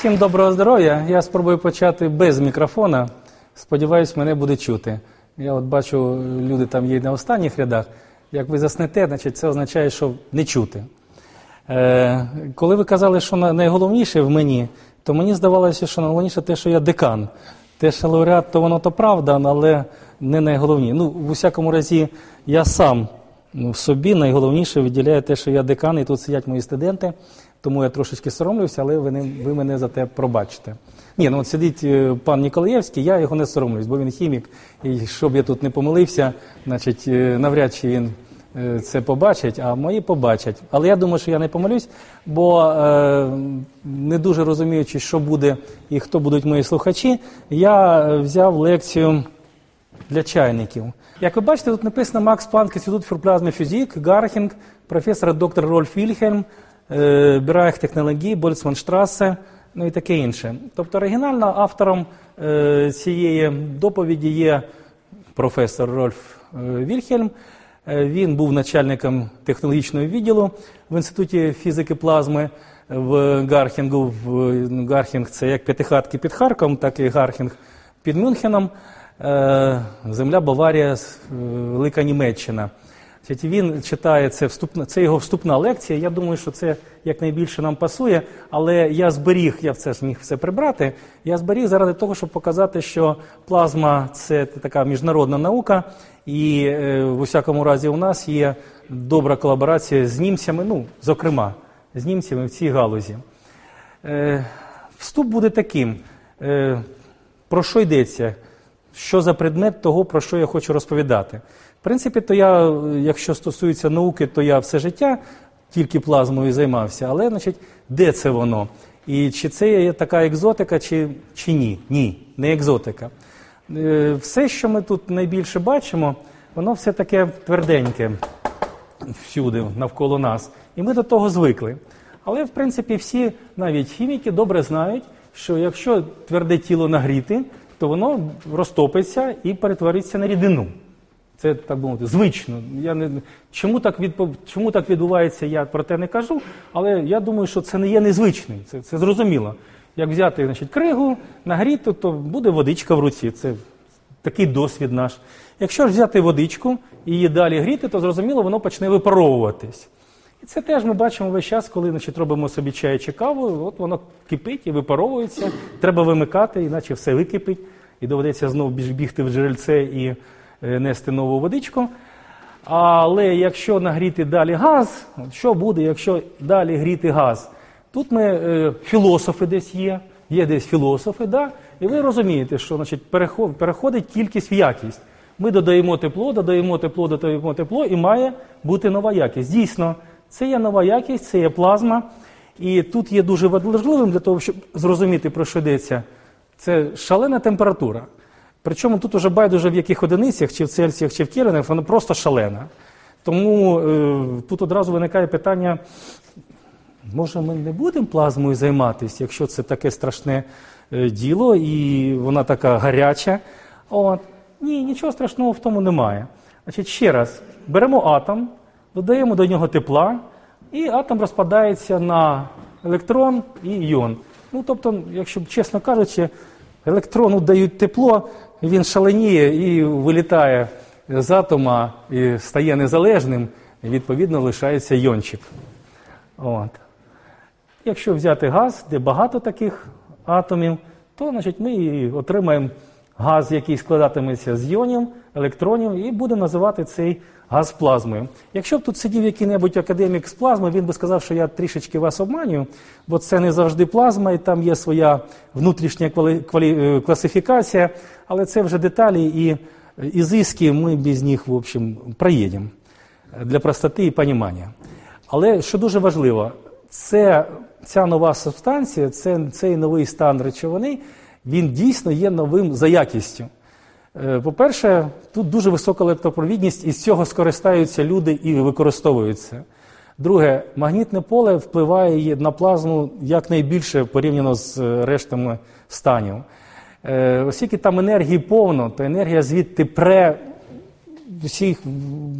Всім доброго здоров'я. Я спробую почати без мікрофона. Сподіваюсь, мене буде чути. Я от бачу, люди там є на останніх рядах. Як ви заснете, значить це означає, що не чути. Е, коли ви казали, що найголовніше в мені, то мені здавалося, що найголовніше те, що я декан. Те, що лауреат, то воно то правда, але не найголовніше. Ну, в усякому разі, я сам в собі найголовніше виділяю те, що я декан, і тут сидять мої студенти, тому я трошечки соромлюся, але ви, не, ви мене за те пробачите. Ні, ну от сидить е, пан Ніколаєвський, я його не соромлюсь, бо він хімік, і щоб я тут не помилився, значить, е, навряд чи він е, це побачить, а мої побачать. Але я думаю, що я не помилюсь, бо е, не дуже розуміючи, що буде і хто будуть мої слухачі, я взяв лекцію для чайників. Як ви бачите, тут написано Max-Planck-Institut für Plasmaphysik, Гархінг, професор доктор Рольф Вільхельм, Bereich Technologie, Boltzmannstraße, ну і таке інше. Тобто оригінально автором е, цієї доповіді є професор Рольф е, Вільхельм. Е, він був начальником технологічного відділу в Інституті фізики плазми в Гархінгу. Гархінг це як п'ятихатки під Харковом, так і Гархінг під Мюнхеном. Земля Баварія, Велика Німеччина. Він читає це вступна, це його вступна лекція. Я думаю, що це якнайбільше нам пасує, але я зберіг, я це зміг все прибрати. Я зберіг заради того, щоб показати, що плазма це така міжнародна наука, і е, в усякому разі у нас є добра колаборація з німцями, ну, зокрема, з німцями в цій галузі. Е, вступ буде таким. Е, про що йдеться? Що за предмет того, про що я хочу розповідати? В принципі, то я, якщо стосується науки, то я все життя тільки плазмою займався, але значить, де це воно? І чи це є така екзотика, чи, чи ні? Ні, не екзотика. Е, все, що ми тут найбільше бачимо, воно все таке тверденьке всюди, навколо нас. І ми до того звикли. Але, в принципі, всі, навіть хіміки, добре знають, що якщо тверде тіло нагріти, то воно розтопиться і перетвориться на рідину. Це так би мовити, звично. Я не чому так відпов... чому так відбувається, я про те не кажу, але я думаю, що це не є незвичним. Це це зрозуміло. Як взяти значить, кригу, нагріти, то буде водичка в руці. Це такий досвід наш. Якщо ж взяти водичку і її далі гріти, то зрозуміло, воно почне випаровуватись. І це теж ми бачимо весь час, коли значить, робимо собі чай чи каву, от воно кипить і випаровується. Треба вимикати, іначе все википить, і доведеться знову бігти в джерельце і. Е, нести нову водичку. Але якщо нагріти далі газ, що буде, якщо далі гріти газ? Тут ми е, філософи десь є, є десь філософи, да? і ви розумієте, що значить, переходить кількість в якість. Ми додаємо тепло, додаємо тепло, додаємо тепло, і має бути нова якість. Дійсно, це є нова якість, це є плазма. І тут є дуже важливим для того, щоб зрозуміти, про що йдеться. Це шалена температура. Причому тут уже байдуже в яких одиницях, чи в Цельсіях, чи в Кельвінах, воно просто шалене. Тому е, тут одразу виникає питання: може ми не будемо плазмою займатися, якщо це таке страшне е, діло і вона така гаряча. От. Ні, нічого страшного в тому немає. Значить, Ще раз, беремо атом, додаємо до нього тепла, і атом розпадається на електрон і іон. Ну, тобто, якщо чесно кажучи, електрону дають тепло, він шаленіє і вилітає з атома і стає незалежним, і відповідно лишається йончик. От. Якщо взяти газ, де багато таких атомів, то значить, ми отримаємо газ, який складатиметься з йонів, електронів, і будемо називати цей газ плазмою. Якщо б тут сидів який-небудь академік з плазми, він би сказав, що я трішечки вас обманюю, бо це не завжди плазма, і там є своя внутрішня квалі... Квалі... Е, класифікація, але це вже деталі і ізиски ми без них, в общем, проїдемо для простоти і понімання. Але що дуже важливо, це ця нова субстанція, це, цей новий стан речовини, він дійсно є новим за якістю. Е, по-перше, тут дуже висока електропровідність, і з цього скористаються люди і використовуються. Друге, магнітне поле впливає на плазму якнайбільше порівняно з е, рештами станів. Е, оскільки там енергії повно, то енергія звідти пре всіх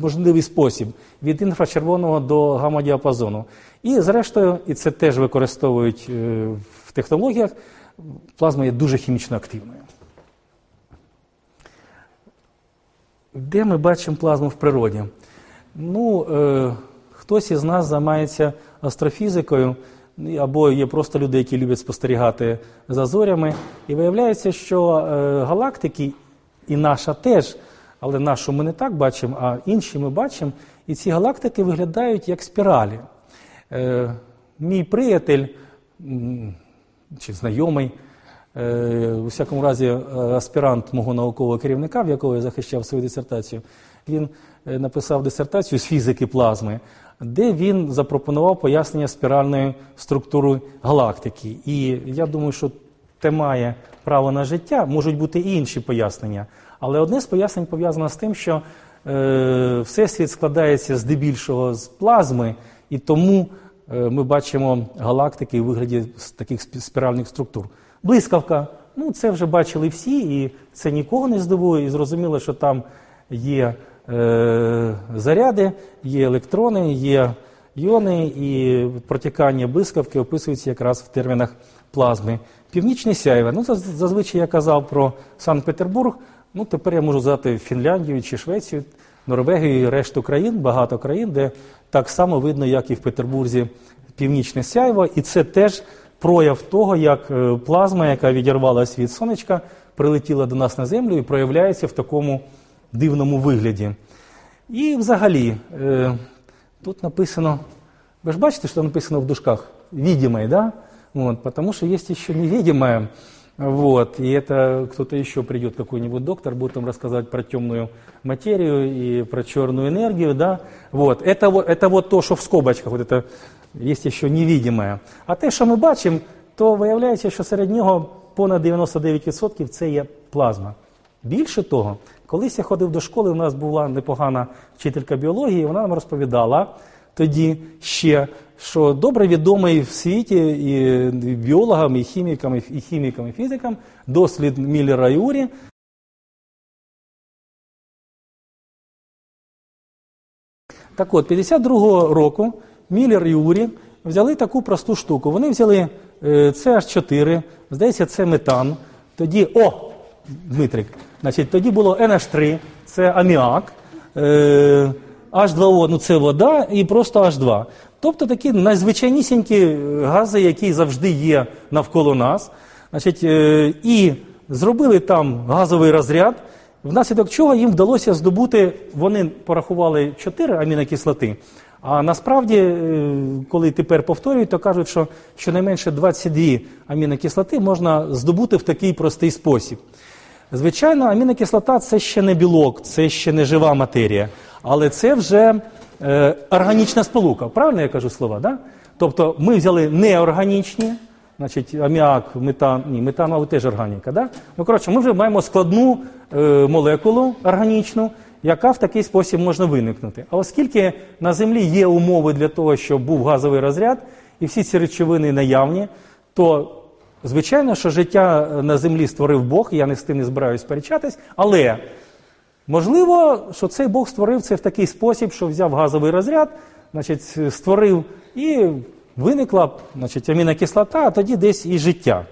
можливий спосіб від інфрачервоного до гамма-діапазону. І, зрештою, і це теж використовують в технологіях плазма є дуже хімічно активною. Де ми бачимо плазму в природі? Ну, е, хтось із нас займається астрофізикою, або є просто люди, які люблять спостерігати за зорями. І виявляється, що е, галактики, і наша теж, але нашу ми не так бачимо, а інші ми бачимо. І ці галактики виглядають як спіралі. Е, Мій приятель чи знайомий. Е, у всякому разі, е, аспірант мого наукового керівника, в якого я захищав свою дисертацію, він е, написав дисертацію з фізики плазми, де він запропонував пояснення спіральної структури галактики. І я думаю, що те має право на життя, можуть бути і інші пояснення. Але одне з пояснень пов'язано з тим, що е, Всесвіт складається здебільшого з плазми, і тому е, ми бачимо галактики у вигляді таких спіральних структур. Блискавка, ну це вже бачили всі, і це нікого не здивує. І зрозуміло, що там є е, заряди, є електрони, є іони, і протікання блискавки описується якраз в термінах плазми. Північне сяйве. Ну, зазвичай я казав про Санкт-Петербург. Ну, тепер я можу сказати Фінляндію чи Швецію, Норвегію і решту країн, багато країн, де так само видно, як і в Петербурзі, північне сяйво. І це теж прояв того, як е, плазма, яка відірвалася від сонечка, прилетіла до нас на землю і проявляється в такому дивному вигляді. І взагалі, е, тут написано, ви ж бачите, що написано в дужках? Видимое, да? Вот, потому что есть еще невидимое. Вот, и это кто-то еще придет, какой-нибудь доктор, будет вам рассказать про темную материю и про черную энергию, да. Вот, это, вот, это вот то, что в скобочках, вот это є ще невидиме. А те, що ми бачимо, то виявляється, що серед нього понад 99% це є плазма. Більше того, колись я ходив до школи, у нас була непогана вчителька біології, вона нам розповідала тоді ще, що добре відомий в світі і біологам, і хімікам, і хімікам, і фізикам дослід Міллера і Урі. Так от, 52-го року Міллер і Урі взяли таку просту штуку. Вони взяли CH4, е, здається, це метан. Тоді, о, Дмитрик, значить, тоді було NH3, це аміак, H2O, е, ну це вода і просто H2. Тобто такі найзвичайнісінькі гази, які завжди є навколо нас. Значить, е, І зробили там газовий розряд, внаслідок чого їм вдалося здобути, вони порахували 4 амінокислоти. А насправді, е, коли тепер повторюють, то кажуть, що щонайменше 22 амінокислоти можна здобути в такий простий спосіб. Звичайно, амінокислота це ще не білок, це ще не жива матерія, але це вже е, органічна сполука. Правильно я кажу слова? Да? Тобто ми взяли неорганічні, значить аміак, метан, ні, метан, але теж органіка. Да? Ну, коротше, ми вже маємо складну е, молекулу органічну яка в такий спосіб можна виникнути. А оскільки на землі є умови для того, щоб був газовий розряд, і всі ці речовини наявні, то звичайно, що життя на землі створив Бог, я не з тим не збираюся сперечатись, але можливо, що цей Бог створив це в такий спосіб, що взяв газовий розряд, значить, створив і виникла значить, амінокислота, а тоді десь і життя.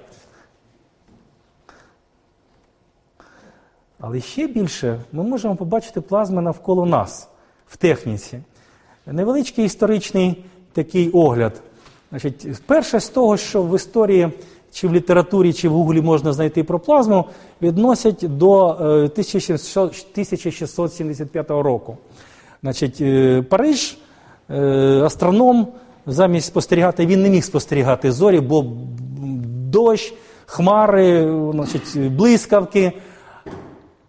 Але ще більше ми можемо побачити плазми навколо нас в техніці. Невеличкий історичний такий огляд. Значить, Перше з того, що в історії, чи в літературі, чи в Гуглі можна знайти про плазму, відносять до 1675 е, року. Значить, е, Париж, е, астроном, замість спостерігати, він не міг спостерігати зорі, бо дощ, хмари, значить, блискавки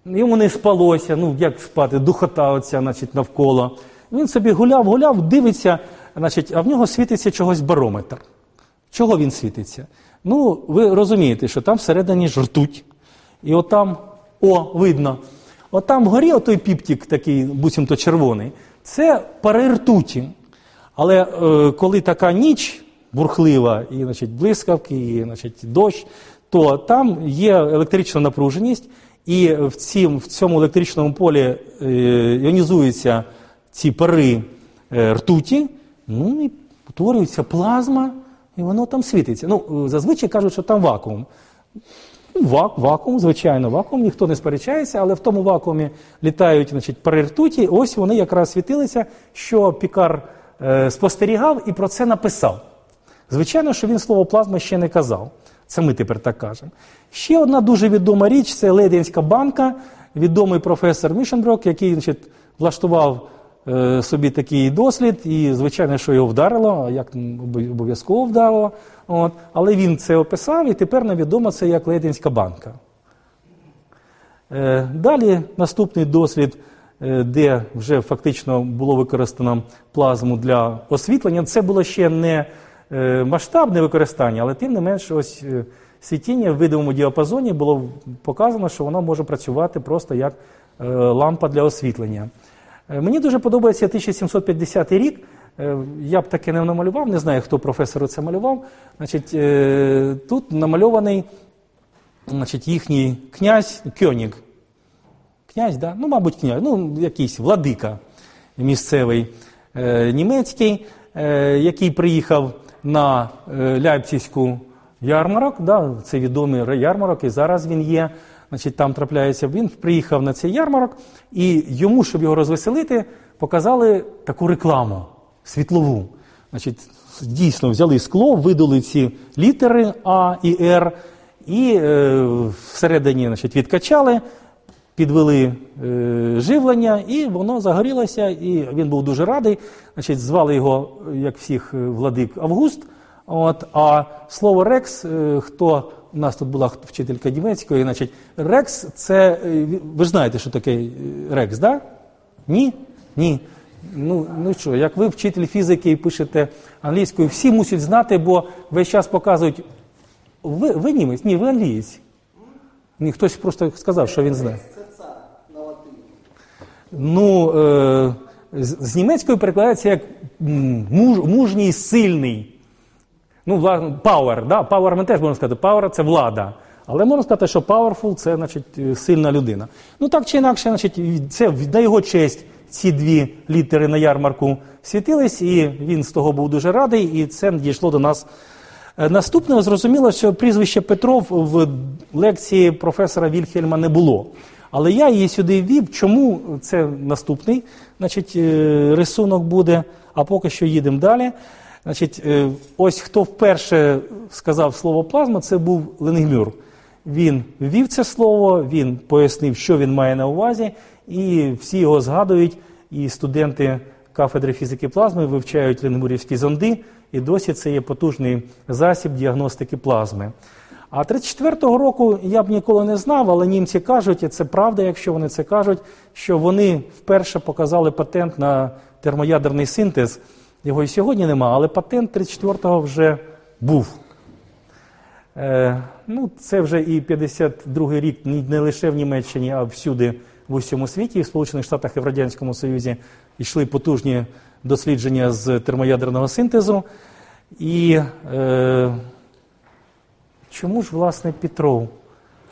йому не спалося, ну як спати, духота оця, значить, навколо. Він собі гуляв, гуляв, дивиться, значить, а в нього світиться чогось барометр. Чого він світиться? Ну, ви розумієте, що там всередині ж ртуть. І отам, о, видно. Отам вгорі отой піптік, такий, буцімто червоний, це пари ртуті. Але е, коли така ніч бурхлива, і значить, блискавки, і значить, дощ, то там є електрична напруженість, і в цім, в цьому електричному полі е, іонізуються ці пари е, ртуті, ну і утворюється плазма, і воно там світиться. Ну, е, зазвичай кажуть, що там вакуум. Ну, Вак, вакуум, звичайно, вакуум, ніхто не сперечається, але в тому вакуумі літають значить, пари ртуті, ось вони якраз світилися, що Пікар спостерігав і про це написав. Звичайно, що він слово плазма ще не казав. Це ми тепер так кажемо. Ще одна дуже відома річ це Лейденська банка, відомий професор Мішенброк, який значить, влаштував е, собі такий дослід, і, звичайно, що його вдарило, як обов'язково вдарило. От. Але він це описав, і тепер нам відомо це як Лейденська банка. Е, далі наступний дослід, е, де вже фактично було використано плазму для освітлення. Це було ще не е, масштабне використання, але тим не менш, ось е, світіння в видовому діапазоні було показано, що воно може працювати просто як е, лампа для освітлення. Е, Мені дуже подобається 1750 рік. Е, Я б таке не намалював, не знаю, хто професору це малював. Значить, Тут намальований значить, їхній князь Кьоніг. Князь, да? ну, мабуть, князь, ну, якийсь владика місцевий німецький, який приїхав на Ляйпцівську ярмарок. Да? Це відомий ярмарок, і зараз він є. Значить, там трапляється. Він приїхав на цей ярмарок, і йому, щоб його розвеселити, показали таку рекламу світлову. Значить, дійсно взяли скло, видали ці літери А і Р, і е, всередині значить, відкачали, підвели е, живлення, і воно загорілося, і він був дуже радий. Значить, звали його, як всіх, е, владик Август. От, а слово Рекс, е, хто у нас тут була вчителька німецької, значить, Рекс це. е, Ви знаєте, що таке е, Рекс, да? Ні? Ні. Ну, ну що, як ви вчитель фізики і пишете англійською, всі мусять знати, бо весь час показують. Ви, ви німець? Ні, ви англієць. Ні, хтось просто сказав, що він знає. Ну, е, з, з німецької перекладається як муж, мужній, сильний. Ну, вла- power, да? power ми теж можемо сказати, power – це влада. Але можна сказати, що powerful – це значить, е, сильна людина. Ну так чи інакше, значить, це на його честь ці дві літери на ярмарку світились, і він з того був дуже радий, і це дійшло до нас. Е, Наступне зрозуміло, що прізвище Петров в лекції професора Вільхельма не було. Але я її сюди ввів. Чому це наступний значить, е, рисунок буде, а поки що їдемо далі. Значить, е, ось хто вперше сказав слово плазма, це був Ленгмюр. Він ввів це слово, він пояснив, що він має на увазі, і всі його згадують. І студенти кафедри фізики плазми вивчають ленгмурівські зонди, і досі це є потужний засіб діагностики плазми. А 34-го року я б ніколи не знав, але німці кажуть, і це правда, якщо вони це кажуть, що вони вперше показали патент на термоядерний синтез. Його і сьогодні нема, але патент 34-го вже був. Е, ну, це вже і 52-й рік не лише в Німеччині, а всюди в усьому світі, і в Сполучених Штатах і в Радянському Союзі йшли потужні дослідження з термоядерного синтезу. І е, чому ж, власне, Петров?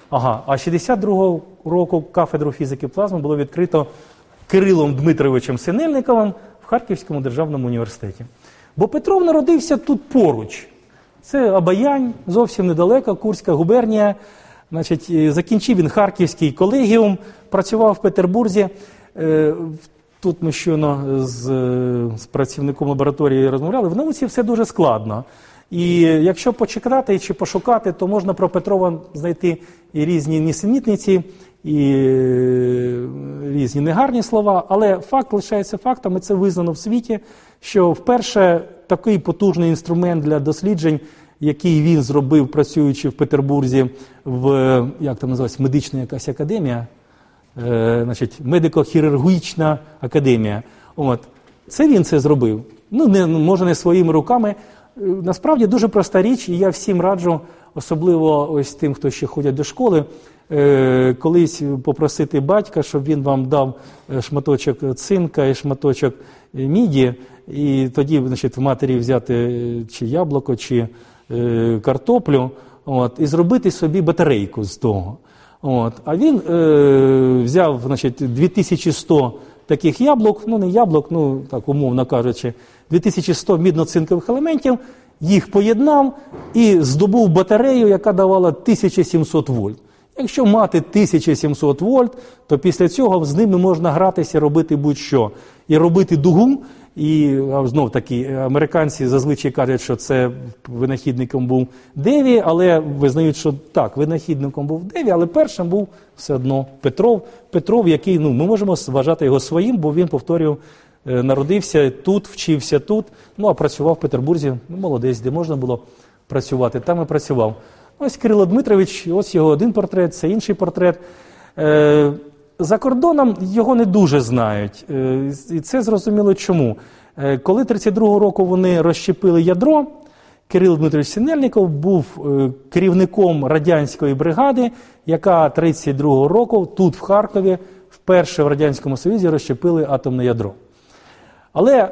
Ага, а 62-го року кафедру фізики плазми було відкрито Кирилом Дмитровичем Синельниковим Харківському державному університеті. Бо Петров народився тут поруч. Це Абаянь, зовсім недалеко, Курська губернія. Значить, е, закінчив він Харківський колегіум, працював в Петербурзі. Е, Тут ми щойно з, е, з працівником лабораторії розмовляли. В науці все дуже складно. І якщо почекати чи пошукати, то можна про Петрова знайти і різні нісенітниці, і е, різні негарні слова. Але факт лишається фактом, і це визнано в світі, що вперше такий потужний інструмент для досліджень, який він зробив, працюючи в Петербурзі, в як там називається, медична якась академія е, значить, медико-хірургічна академія. От. Це він це зробив. Ну, не, може, не своїми руками. Е, Насправді дуже проста річ, і я всім раджу, особливо ось тим, хто ще ходять до школи, колись попросити батька, щоб він вам дав е, шматочок цинка і шматочок е, міді, і тоді значить, в матері взяти е, чи яблуко, чи е, картоплю, от, і зробити собі батарейку з того. От. А він е, взяв значить, 2100 таких яблук, ну не яблук, ну так умовно кажучи, 2100 мідно-цинкових елементів їх поєднав і здобув батарею, яка давала 1700 вольт. Якщо мати 1700 вольт, то після цього з ними можна гратися, робити будь-що. І робити дугу. І знов таки, американці зазвичай кажуть, що це винахідником був Деві, але визнають, що так, винахідником був Деві, але першим був все одно Петров. Петров, який ну, ми можемо вважати його своїм, бо він повторював, е, народився тут, вчився тут, ну а працював в Петербурзі, ну, молодець, де можна було працювати. Там і працював. Ось Кирило Дмитрович, ось його один портрет, це інший портрет. Е, за кордоном його не дуже знають. Е, і це зрозуміло чому. Е, коли 32-го року вони розщепили ядро, Кирило Дмитрович Синельников був керівником радянської бригади, яка 32-го року тут, в Харкові, вперше в Радянському Союзі розщепили атомне ядро. Але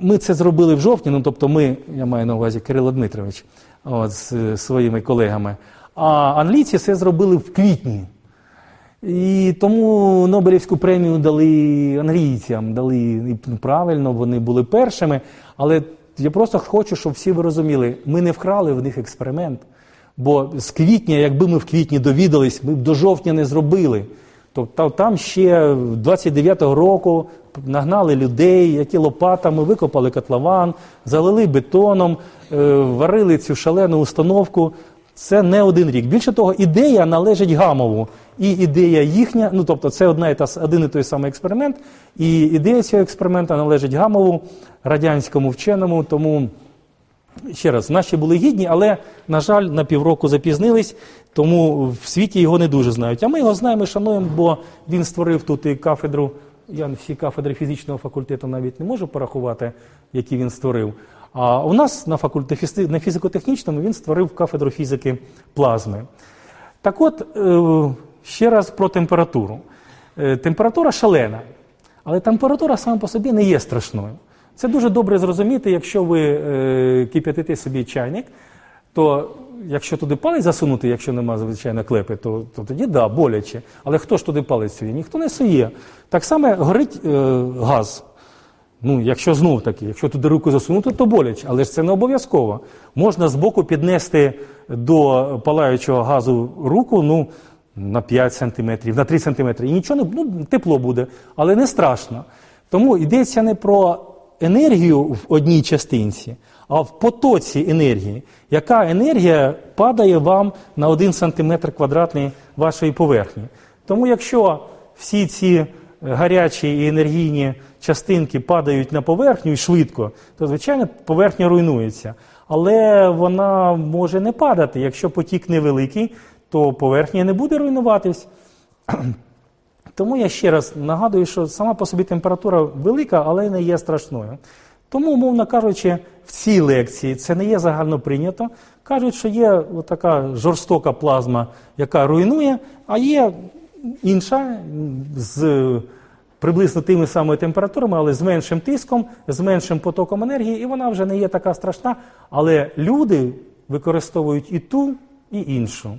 ми це зробили в жовтні, ну тобто ми, я маю на увазі Кирило Дмитрович от, з своїми колегами. А англійці це зробили в квітні. І тому Нобелівську премію дали англійцям, дали ну, правильно, вони були першими. Але я просто хочу, щоб всі ви розуміли, ми не вкрали в них експеримент. Бо з квітня, якби ми в квітні довідались, ми б до жовтня не зробили. Тобто там ще 29-го року нагнали людей, які лопатами викопали котлован, залили бетоном, е, варили цю шалену установку. Це не один рік. Більше того, ідея належить Гамову. І ідея їхня, ну тобто, це одна і та один і той самий експеримент. І ідея цього експерименту належить Гамову, радянському вченому. Тому ще раз, наші були гідні, але, на жаль, на півроку запізнились, тому в світі його не дуже знають. А ми його знаємо, і шануємо, бо він створив тут і кафедру. Я всі кафедри фізичного факультету навіть не можу порахувати, які він створив. А у нас на факультеті на фізико-технічному він створив кафедру фізики плазми. Так от, е, ще раз про температуру. Е, температура шалена, але температура сама по собі не є страшною. Це дуже добре зрозуміти, якщо ви е, кип'ятите собі чайник, то якщо туди палець засунути, якщо немає звичайно клепи, то то тоді да, боляче. Але хто ж туди палець сує? Ніхто не сує. Так само горить е, газ. Ну, Якщо знов таки, якщо туди руку засунути, то боляче, але ж це не обов'язково. Можна збоку піднести до палаючого газу руку ну, на 5 см, на 3 см. І нічого не ну, тепло буде, але не страшно. Тому йдеться не про енергію в одній частинці, а в потоці енергії. Яка енергія падає вам на 1 см квадратний вашої поверхні? Тому якщо всі ці гарячі і енергійні частинки падають на поверхню і швидко, то, звичайно, поверхня руйнується. Але вона може не падати. Якщо потік невеликий, то поверхня не буде руйнуватись. Тому я ще раз нагадую, що сама по собі температура велика, але не є страшною. Тому, умовно кажучи, в цій лекції це не є загально прийнято. Кажуть, що є така жорстока плазма, яка руйнує, а є інша з приблизно тими самими температурами, але з меншим тиском, з меншим потоком енергії, і вона вже не є така страшна. Але люди використовують і ту, і іншу.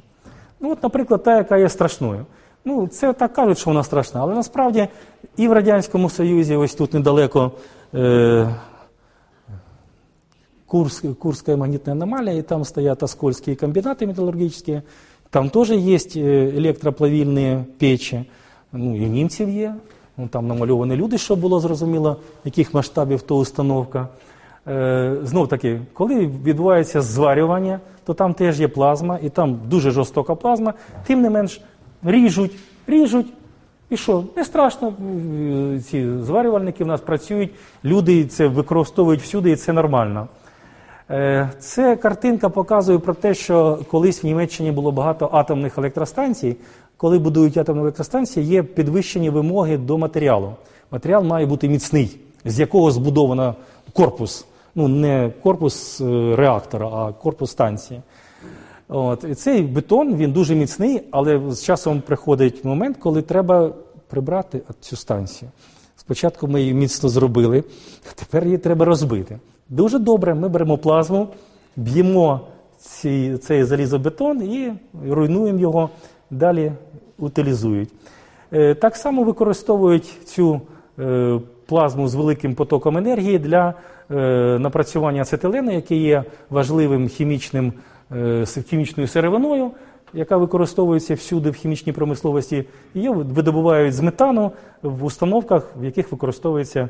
Ну, от, наприклад, та, яка є страшною. Ну, це так кажуть, що вона страшна, але насправді і в Радянському Союзі, ось тут недалеко е, Курск, Курская магнитная аномалия, и там стоят оскольские комбинаты металлургические, там тоже есть електроплавільні печі, ну, і німців є. Ну, Там намальовані люди, щоб було зрозуміло, яких масштабів то установка. Е, Знов таки, коли відбувається зварювання, то там теж є плазма, і там дуже жорстока плазма, тим не менш ріжуть, ріжуть. І що? Не страшно, ці зварювальники в нас працюють, люди це використовують всюди, і це нормально. Е, це картинка показує про те, що колись в Німеччині було багато атомних електростанцій. Коли будують атомні електростанції, є підвищені вимоги до матеріалу. Матеріал має бути міцний, з якого збудовано корпус. Ну, не корпус е, реактора, а корпус станції. От. І Цей бетон він дуже міцний, але з часом приходить момент, коли треба прибрати цю станцію. Спочатку ми її міцно зробили, а тепер її треба розбити. Дуже добре, ми беремо плазму, б'ємо ці, цей залізобетон і руйнуємо його, далі утилізують. Е, так само використовують цю е, плазму з великим потоком енергії для е, напрацювання ацетилену, який є важливим хімічним, хімічною сировиною, яка використовується всюди в хімічній промисловості. Її видобувають з метану в установках, в яких використовується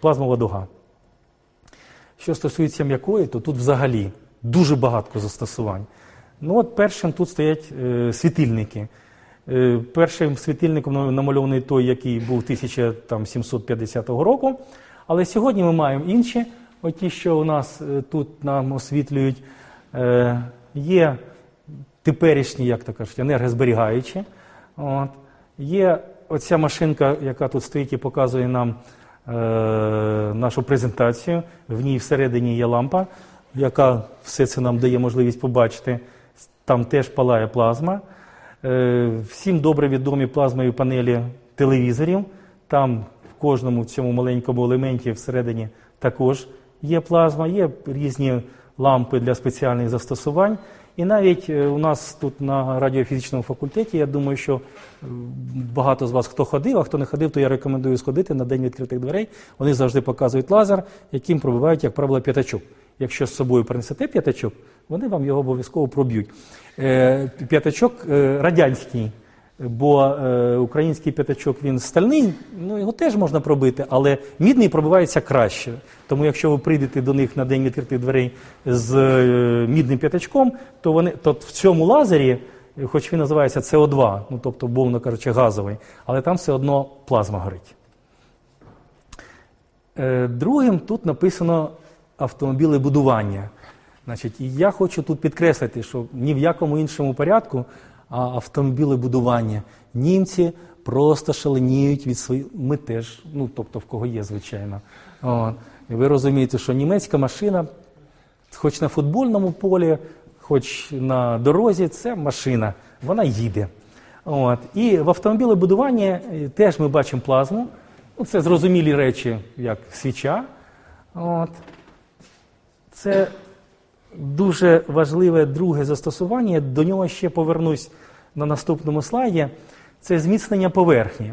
плазмова дуга. Що стосується м'якої, то тут взагалі дуже багато застосувань. Ну от першим тут стоять е, світильники. Е, першим світильником намальований той, який був 1750 року. Але сьогодні ми маємо інші, от ті, що у нас е, тут нам освітлюють. Е, є теперішні, як то кажуть, енергозберігаючі. От. Є оця машинка, яка тут стоїть і показує нам нашу презентацію. В ній всередині є лампа, яка все це нам дає можливість побачити. Там теж палає плазма. Е, всім добре відомі плазмові панелі телевізорів. Там в кожному цьому маленькому елементі всередині також є плазма, є різні лампи для спеціальних застосувань. І навіть е, у нас тут на радіофізичному факультеті, я думаю, що е, багато з вас хто ходив, а хто не ходив, то я рекомендую сходити на день відкритих дверей. Вони завжди показують лазер, яким пробивають, як правило, п'ятачок. Якщо з собою принесете п'ятачок, вони вам його обов'язково проб'ють. Е, П'ятачок радянський, бо е, український п'ятачок він стальний, ну його теж можна пробити, але мідний пробивається краще. Тому якщо ви прийдете до них на день відкритих дверей з е, мідним п'ятачком, то вони то в цьому лазері, хоч він називається СО2, ну тобто, мовно кажучи, газовий, але там все одно плазма горить. Е, Другим тут написано автомобілебудування. Значить, і я хочу тут підкреслити, що ні в якому іншому порядку, автомобілебудування. Німці просто шаленіють від своїх. Ми теж, ну тобто в кого є, звичайно. От. І ви розумієте, що німецька машина, хоч на футбольному полі, хоч на дорозі, це машина, вона їде. От. І в автомобілебудуванні е, теж ми бачимо плазму. Ну, це зрозумілі речі, як свіча. От. Це дуже важливе друге застосування. До нього ще повернусь на наступному слайді. Це зміцнення поверхні.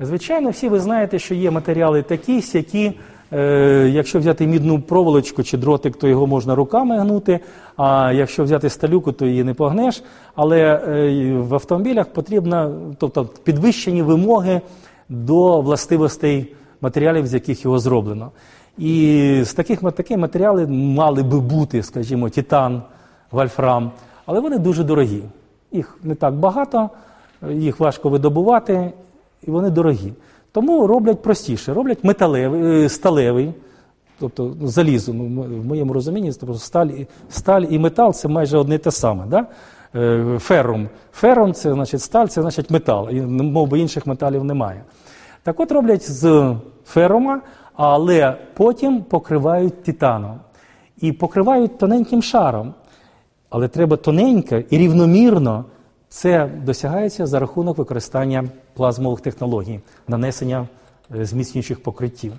Звичайно, всі ви знаєте, що є матеріали такі, які, е, якщо взяти мідну проволочку чи дротик, то його можна руками гнути. А якщо взяти сталюку, то її не погнеш. Але е, в автомобілях потрібно, тобто підвищені вимоги до властивостей матеріалів, з яких його зроблено. І з таких такі матеріали мали би бути, скажімо, титан, вольфрам, але вони дуже дорогі. Їх не так багато, їх важко видобувати, і вони дорогі. Тому роблять простіше, роблять металевий, е, сталевий, тобто залізо, ну, в моєму розумінні, тобто сталь, сталь і метал це майже одне те саме. Да? Е, Ферум. Ферум це значить сталь, це значить метал. І, мов би інших металів немає. Так от роблять з ферума, але потім покривають титаном. І покривають тоненьким шаром. Але треба тоненько і рівномірно. Це досягається за рахунок використання плазмових технологій, нанесення е, зміцнюючих покриттів.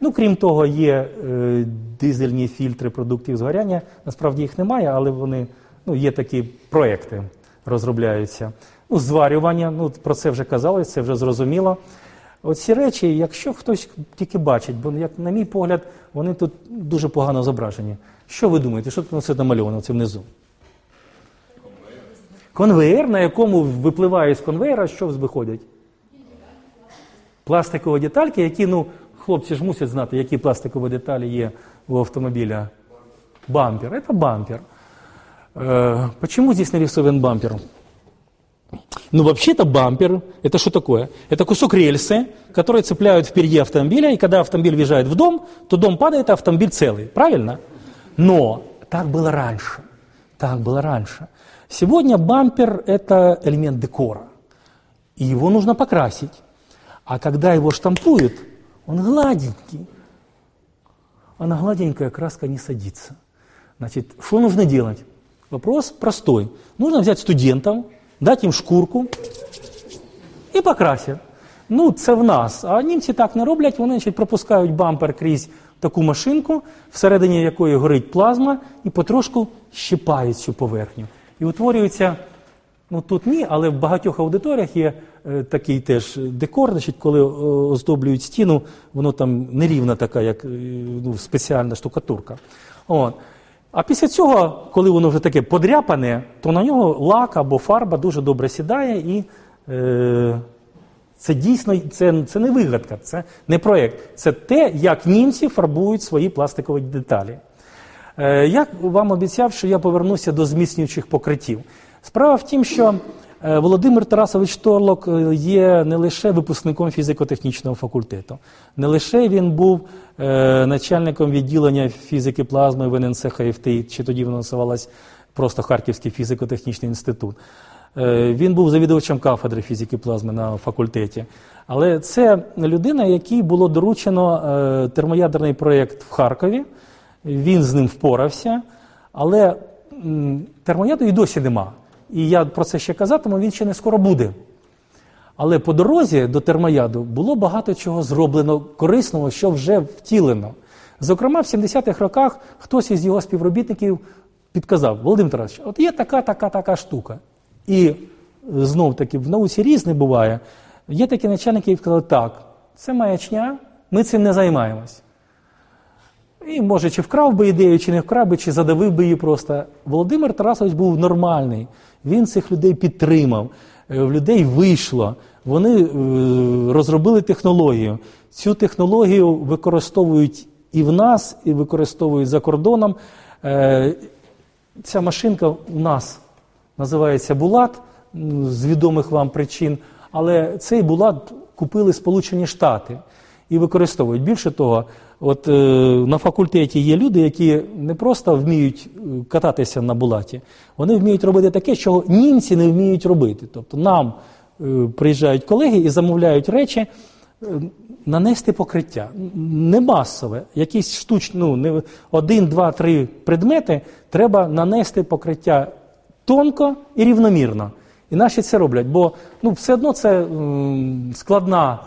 Ну, крім того, є е, дизельні фільтри продуктів згоряння. Насправді їх немає, але вони ну, є такі проекти, розробляються. Ну, зварювання, ну, про це вже казали, це вже зрозуміло. Оці речі, якщо хтось тільки бачить, бо, як на мій погляд, вони тут дуже погано зображені. Що ви думаєте, що тут це намальовано це внизу? Конвейер, на якому випливає з конвейера, що виходять? Пластикові детальки, які, ну, хлопці ж мусять знати, які пластикові деталі є у автомобіля. Бампер. Это бампер. Э, почему здесь нарисован бампер? Ну, вообще-то бампер – это что такое? Это кусок рельсы, который цепляют впереди автомобиля, и когда автомобиль въезжает в дом, то дом падает, а автомобиль целый. Правильно? Но так было раньше. Так было раньше. Сегодня бампер – это элемент декора. И его нужно покрасить. А когда его штампуют, он гладенький. А на гладенькая краска не садится. Значит, что нужно делать? Вопрос простой. Нужно взять студентов, дать їм шкурку і покрасять. Ну, це в нас. А німці так не роблять, вони значить, пропускають бампер крізь таку машинку, всередині якої горить плазма, і потрошку щипають цю поверхню. І утворюється Ну тут ні, але в багатьох аудиторіях є е, такий теж декор, значить, коли е, оздоблюють стіну, воно там нерівна така, як е, ну, спеціальна штукатурка. От. А після цього, коли воно вже таке подряпане, то на нього лак або фарба дуже добре сідає і. Е, це дійсно це, це не вигадка, це не проєкт. Це те, як німці фарбують свої пластикові деталі. Е, я вам обіцяв, що я повернуся до зміцнюючих покриттів. Справа в тім, що Володимир Тарасович Торлок е, є не лише випускником фізико-технічного факультету, не лише він був е, начальником відділення фізики плазми в ННЦ ХФТ, чи тоді воно називалось просто Харківський фізико-технічний інститут. Е, він був завідувачем кафедри фізики плазми на факультеті. Але це людина, якій було доручено е, термоядерний проєкт в Харкові. Він з ним впорався, але термояду і досі нема. І я про це ще казатиму, він ще не скоро буде. Але по дорозі до термояду було багато чого зроблено корисного, що вже втілено. Зокрема, в 70-х роках хтось із його співробітників підказав: Володимир Тарасович, от є така, така, така штука. І знов таки в науці різне буває. Є такі начальники, які сказали, так, це маячня, ми цим не займаємось. І, може, чи вкрав би ідею, чи не вкрав би, чи задавив би її просто. Володимир Тарасович був нормальний. Він цих людей підтримав, е, в людей вийшло. Вони е, розробили технологію. Цю технологію використовують і в нас, і використовують за кордоном. Е, ця машинка у нас називається Булат з відомих вам причин, але цей Булат купили Сполучені Штати і використовують. Більше того, от е, на факультеті є люди, які не просто вміють е, кататися на булаті, вони вміють робити таке, що німці не вміють робити. Тобто нам е, приїжджають колеги і замовляють речі. Е, нанести покриття не масове, якісь штучні, ну, не один, два, три предмети треба нанести покриття тонко і рівномірно. І наші це роблять, бо ну, все одно це м, складна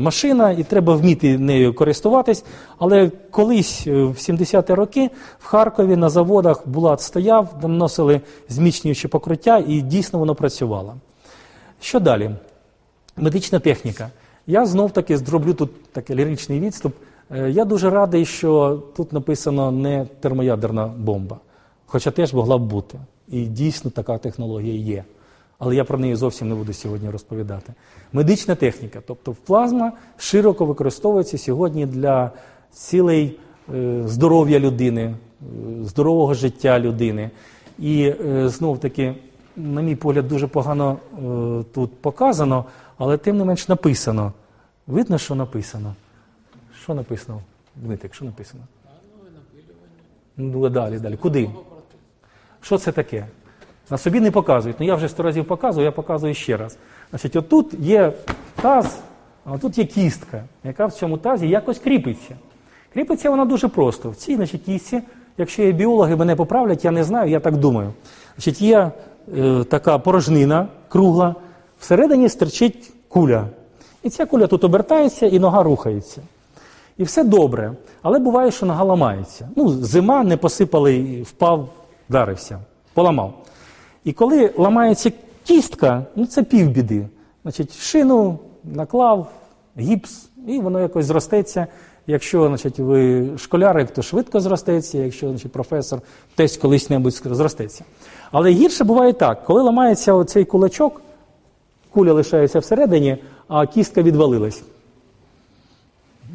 машина, і треба вміти нею користуватись. Але колись е, в 70-ті роки в Харкові на заводах Булат стояв, наносили зміцнюючі покриття, і дійсно воно працювало. Що далі? Медична техніка. Я знов таки зроблю тут такий ліричний відступ. Е, я дуже радий, що тут написано не термоядерна бомба, хоча теж могла б бути. І дійсно така технологія є. Але я про неї зовсім не буду сьогодні розповідати. Медична техніка, тобто плазма широко використовується сьогодні для цілей е, здоров'я людини, е, здорового життя людини. І е, знов таки, на мій погляд, дуже погано тут показано, але тим не менш написано. Видно, що написано? Що написано? Дмитрик, що написано? Ну, далі, далі. Куди? Що це таке? На собі не показують. Ну я вже сто разів показую, я показую ще раз. Значить, отут є таз, а тут є кістка, яка в цьому тазі якось кріпиться. Кріпиться вона дуже просто. В цій значить, кістці, якщо є біологи, мене поправлять, я не знаю, я так думаю. Значить, Є е, така порожнина кругла, всередині стерчить куля. І ця куля тут обертається і нога рухається. І все добре. Але буває, що нога ламається. Ну, Зима не посипали, впав, вдарився, поламав. І коли ламається кістка, ну це півбіди. Значить, шину наклав, гіпс, і воно якось зростеться. Якщо значить, ви школярик, то швидко зростеться, якщо значить, професор десь колись небудь зростеться. Але гірше буває так, коли ламається оцей кулачок, куля лишається всередині, а кістка відвалилась.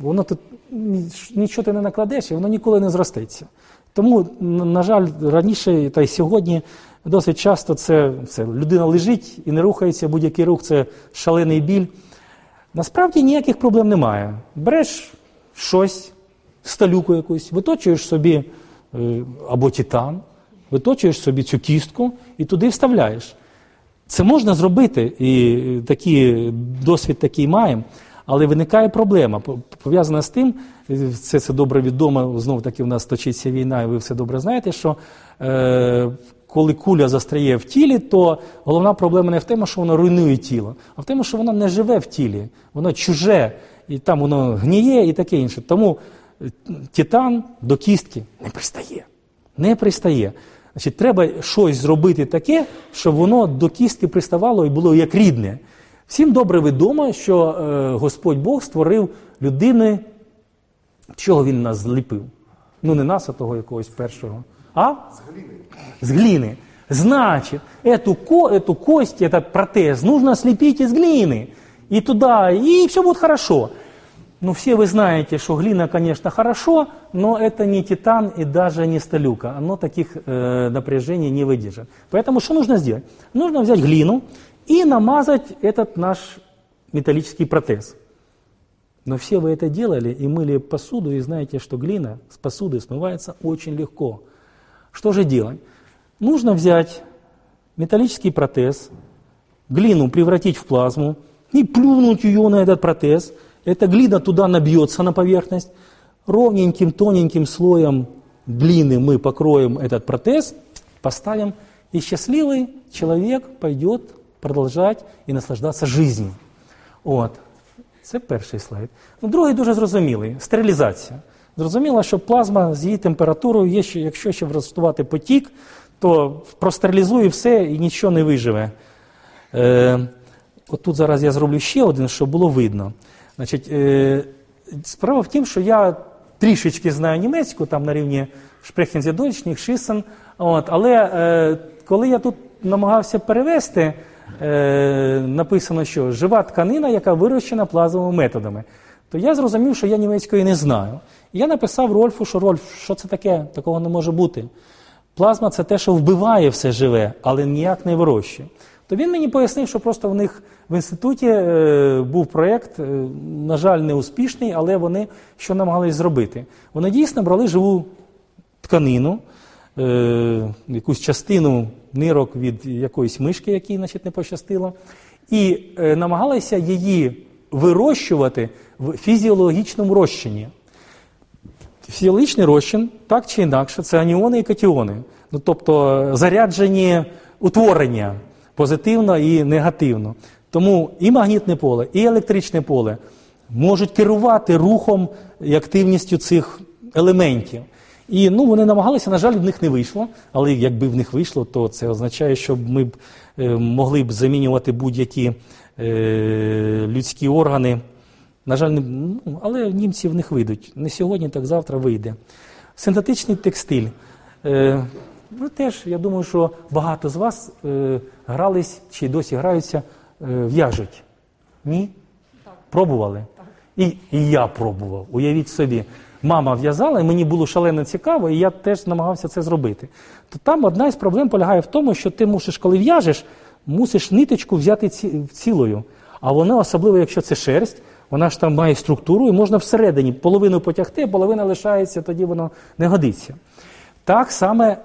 Воно тут нічого ти не накладеш, і воно ніколи не зростеться. Тому, на жаль, раніше та й сьогодні досить часто це, це людина лежить і не рухається, будь-який рух це шалений біль. Насправді ніяких проблем немає. Береш щось, сталюку якусь, виточуєш собі е, або титан, виточуєш собі цю кістку і туди вставляєш. Це можна зробити, і такий досвід такий маємо. Але виникає проблема, пов'язана з тим, це це добре відомо, знов таки в нас точиться війна, і ви все добре знаєте, що е, коли куля застряє в тілі, то головна проблема не в тому, що воно руйнує тіло, а в тому, що воно не живе в тілі, воно чуже, і там воно гніє і таке інше. Тому е, титан до кістки не пристає. Не пристає. Значить, треба щось зробити таке, щоб воно до кістки приставало і було як рідне. Всім добре відомо, що е, Господь Бог створив людини. Чого він нас зліпив? Ну, не нас, а того якогось першого. А? З глини. З глини. Значит, эту, ко, эту кость, этот протез нужно слепить из глины. И туда, и все будет хорошо. Ну, все вы знаете, что глина, конечно, хорошо, но это не титан и даже не сталюка. Оно таких э, напряжений не выдержит. Поэтому что нужно сделать? Нужно взять глину и намазать этот наш металлический протез. Но все вы это делали и мыли посуду, и знаете, что глина с посуды смывается очень легко. Что же делать? Нужно взять металлический протез, глину превратить в плазму и плюнуть ее на этот протез – эта глина туда набьется на поверхность. Ровненьким, тоненьким слоем глины мы покроем этот протез, поставим, и счастливый человек пойдет продовжувати і наслаждатися життю. От. Це перший слайд. Ну, Другий дуже зрозумілий стерилізація. Зрозуміло, що плазма з її температурою, є, що, якщо ще влаштувати потік, то простерилізує все і нічого не виживе. Е, тут зараз я зроблю ще один, щоб було видно. Значить, е, Справа в тім, що я трішечки знаю німецьку, там на рівні Шпрехензідойчніх, Шисен. От, але е, коли я тут намагався перевести, е, написано, що жива тканина, яка вирощена плазовими методами, то я зрозумів, що я німецької не знаю. Я написав Рольфу, що Рольф, що це таке? Такого не може бути. Плазма це те, що вбиває все живе, але ніяк не вирощує. То він мені пояснив, що просто в них в інституті е, був проєкт, е, на жаль, не успішний, але вони що намагались зробити. Вони дійсно брали живу тканину, е, якусь частину нирок від якоїсь мишки, якій значить, не пощастило, і намагалися її вирощувати в фізіологічному розчині. Фізіологічний розчин, так чи інакше, це аніони і катіони, ну, тобто заряджені утворення позитивно і негативно. Тому і магнітне поле, і електричне поле можуть керувати рухом і активністю цих елементів. І ну, вони намагалися, на жаль, в них не вийшло. Але якби в них вийшло, то це означає, що ми б е, могли б замінювати будь-які е, людські органи. На жаль, не, ну, але німці в них вийдуть. Не сьогодні, так завтра вийде. Синтетичний текстиль. Е, Ну, теж, я думаю, що багато з вас е, грались чи досі граються, е, в'яжуть. Ні? Так. Пробували? Так. І, і я пробував. Уявіть собі. Мама в'язала, і мені було шалено цікаво, і я теж намагався це зробити. То там одна із проблем полягає в тому, що ти мусиш, коли в'яжеш, мусиш ниточку взяти ці, цілою. А вона, особливо, якщо це шерсть, вона ж там має структуру, і можна всередині половину потягти, половина лишається, тоді воно не годиться. Так саме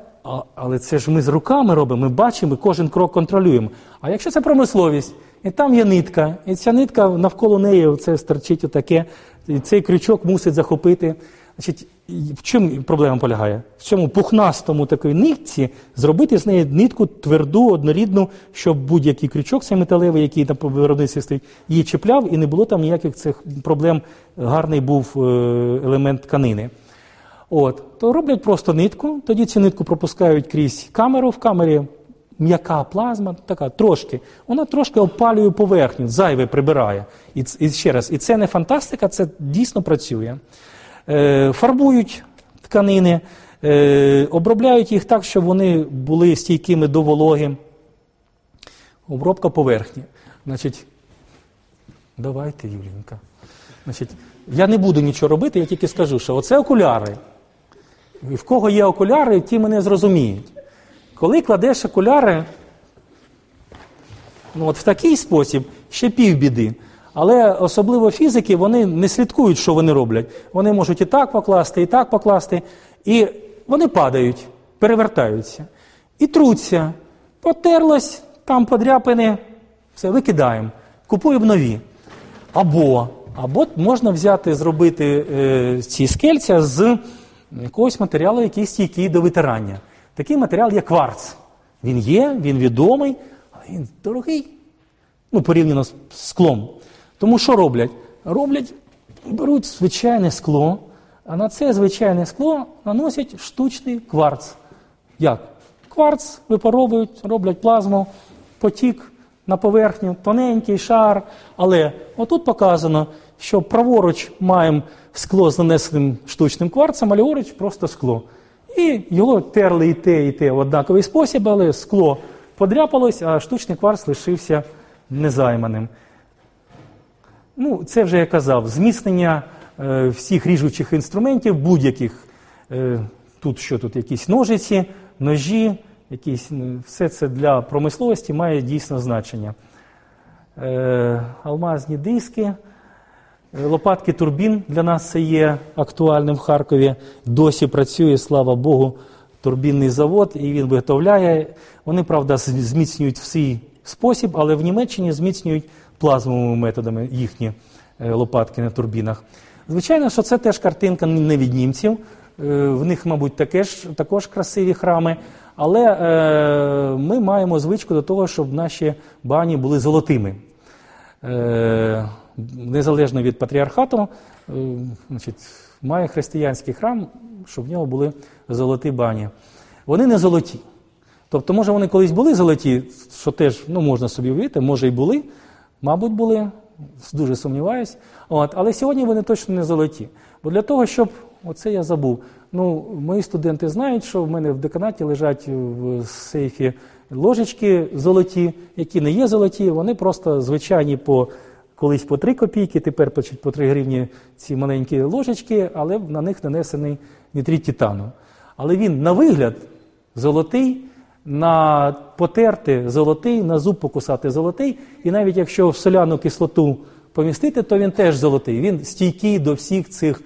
Але це ж ми з руками робимо, ми бачимо, кожен крок контролюємо. А якщо це промисловість, і там є нитка, і ця нитка навколо неї це стерчить отаке, і цей крючок мусить захопити. Значить, В чому проблема полягає? В цьому пухнастому такої нитці зробити з неї нитку тверду, однорідну, щоб будь-який крючок цей металевий, який на виробництві стоїть, її чіпляв, і не було там ніяких цих проблем. Гарний був е, елемент тканини. От, То роблять просто нитку, тоді цю нитку пропускають крізь камеру, в камері м'яка плазма, така трошки, вона трошки опалює поверхню, зайве прибирає. І і ще раз, і це не фантастика, це дійсно працює. Е, Фарбують тканини, е, обробляють їх так, щоб вони були стійкими до вологи. Обробка поверхні. Значить, давайте, Юлінка. Значить, Я не буду нічого робити, я тільки скажу, що оце окуляри. І в кого є окуляри, ті мене зрозуміють. Коли кладеш окуляри, ну от в такий спосіб ще півбіди. Але особливо фізики вони не слідкують, що вони роблять. Вони можуть і так покласти, і так покласти. І вони падають, перевертаються. І труться. Потерлось, там подряпини, все, викидаємо. Купуємо нові. Або або можна взяти, зробити е, ці скельця з якогось матеріалу, який стійкий до витирання. Такий матеріал є кварц. Він є, він відомий, але він дорогий. Ну, порівняно з склом. Тому що роблять? Роблять, беруть звичайне скло, а на це звичайне скло наносять штучний кварц. Як? кварц випаровують, роблять плазму, потік на поверхню, тоненький шар. Але отут показано, що праворуч маємо скло з нанесеним штучним кварцем, а ліворуч просто скло. І його терли і те, і те в однаковий спосіб, але скло подряпалось, а штучний кварц лишився незайманим. Ну, Це вже я казав, зміцнення е, всіх ріжучих інструментів, будь-яких. Е, тут що тут, якісь ножиці, ножі, якісь, все це для промисловості має дійсно значення. Е, алмазні диски, е, лопатки турбін для нас це є актуальним в Харкові. Досі працює, слава Богу, турбінний завод, і він виготовляє. Вони, правда, зміцнюють в свій спосіб, але в Німеччині зміцнюють плазмовими методами їхні е, лопатки на турбінах. Звичайно, що це теж картинка не від німців. В них, мабуть, також, також красиві храми. Але е, ми маємо звичку до того, щоб наші бані були золотими. Е, Незалежно від патріархату, е, значить, має християнський храм, щоб в нього були золоті бані. Вони не золоті. Тобто, може, вони колись були золоті, що теж ну, можна собі уявити, може і були, мабуть, були, дуже сумніваюсь. От, Але сьогодні вони точно не золоті. Бо для того, щоб оце я забув. Ну, Мої студенти знають, що в мене в деканаті лежать в сейфі ложечки золоті, які не є золоті, вони просто звичайні по колись по 3 копійки, тепер по 3 гривні ці маленькі ложечки, але на них нанесений нітрит титану. Але він на вигляд золотий, на потерти золотий, на зуб покусати золотий. І навіть якщо в соляну кислоту помістити, то він теж золотий. Він стійкий до всіх цих.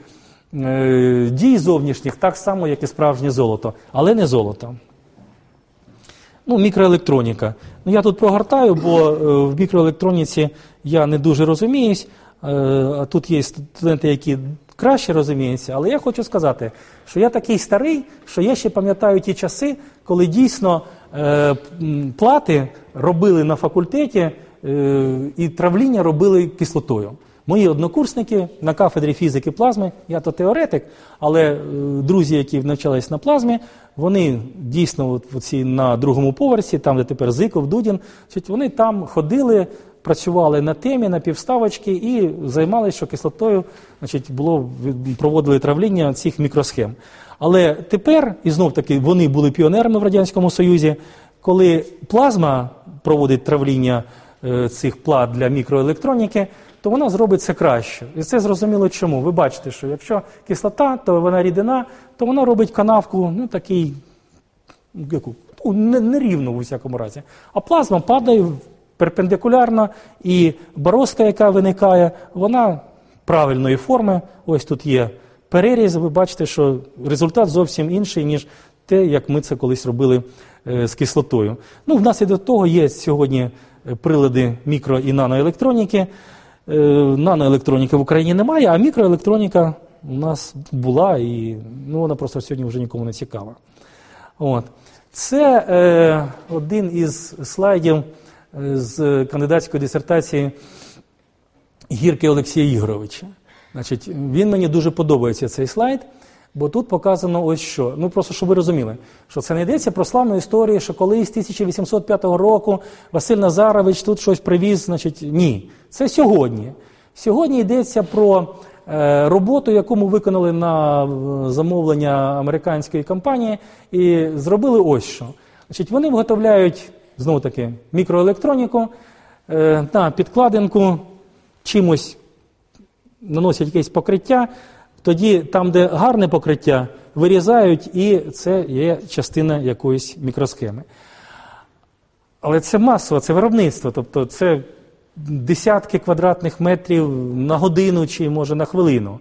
Е, дій зовнішніх так само, як і справжнє золото, але не золото. Ну, Мікроелектроніка. Ну, Я тут прогортаю, бо е, в мікроелектроніці я не дуже розуміюсь. Е, а тут є студенти, які краще розуміються. Але я хочу сказати, що я такий старий, що я ще пам'ятаю ті часи, коли дійсно плати робили на факультеті і травління робили кислотою. Мої однокурсники на кафедрі фізики плазми, я то теоретик, але е, друзі, які навчались на плазмі, вони дійсно от, оці, на другому поверсі, там, де тепер Зиков, Дудін, вони там ходили, працювали на темі, на півставочки і займалися, що кислотою значить, було, проводили травління цих мікросхем. Але тепер, і знов таки, вони були піонерами в Радянському Союзі, коли плазма проводить травління е, цих плат для мікроелектроніки то вона зробить це краще. І це зрозуміло чому. Ви бачите, що якщо кислота, то вона рідина, то вона робить канавку, ну такий, яку, ну, нерівну в усякому разі. А плазма падає перпендикулярно, і борозка, яка виникає, вона правильної форми. Ось тут є переріз. Ви бачите, що результат зовсім інший, ніж те, як ми це колись робили е, з кислотою. Ну, Внаслідок того є сьогодні прилади мікро і наноелектроніки. Е, наноелектроніки в Україні немає, а мікроелектроніка у нас була і ну, вона просто сьогодні вже нікому не цікава. От. Це е, один із слайдів е, з кандидатської дисертації Гірки Олексія Ігоровича. Значить, Він мені дуже подобається цей слайд. Бо тут показано ось що. Ну просто щоб ви розуміли, що це не йдеться про славну історію, що колись 1805 року Василь Назарович тут щось привіз. Значить, ні. Це сьогодні. Сьогодні йдеться про е, роботу, яку ми виконали на е, замовлення американської компанії, і зробили ось що. Значить, Вони виготовляють знову таки мікроелектроніку е, на підкладинку, чимось наносять якесь покриття. Тоді там, де гарне покриття, вирізають, і це є частина якоїсь мікросхеми. Але це масово, це виробництво, тобто це десятки квадратних метрів на годину чи, може, на хвилину.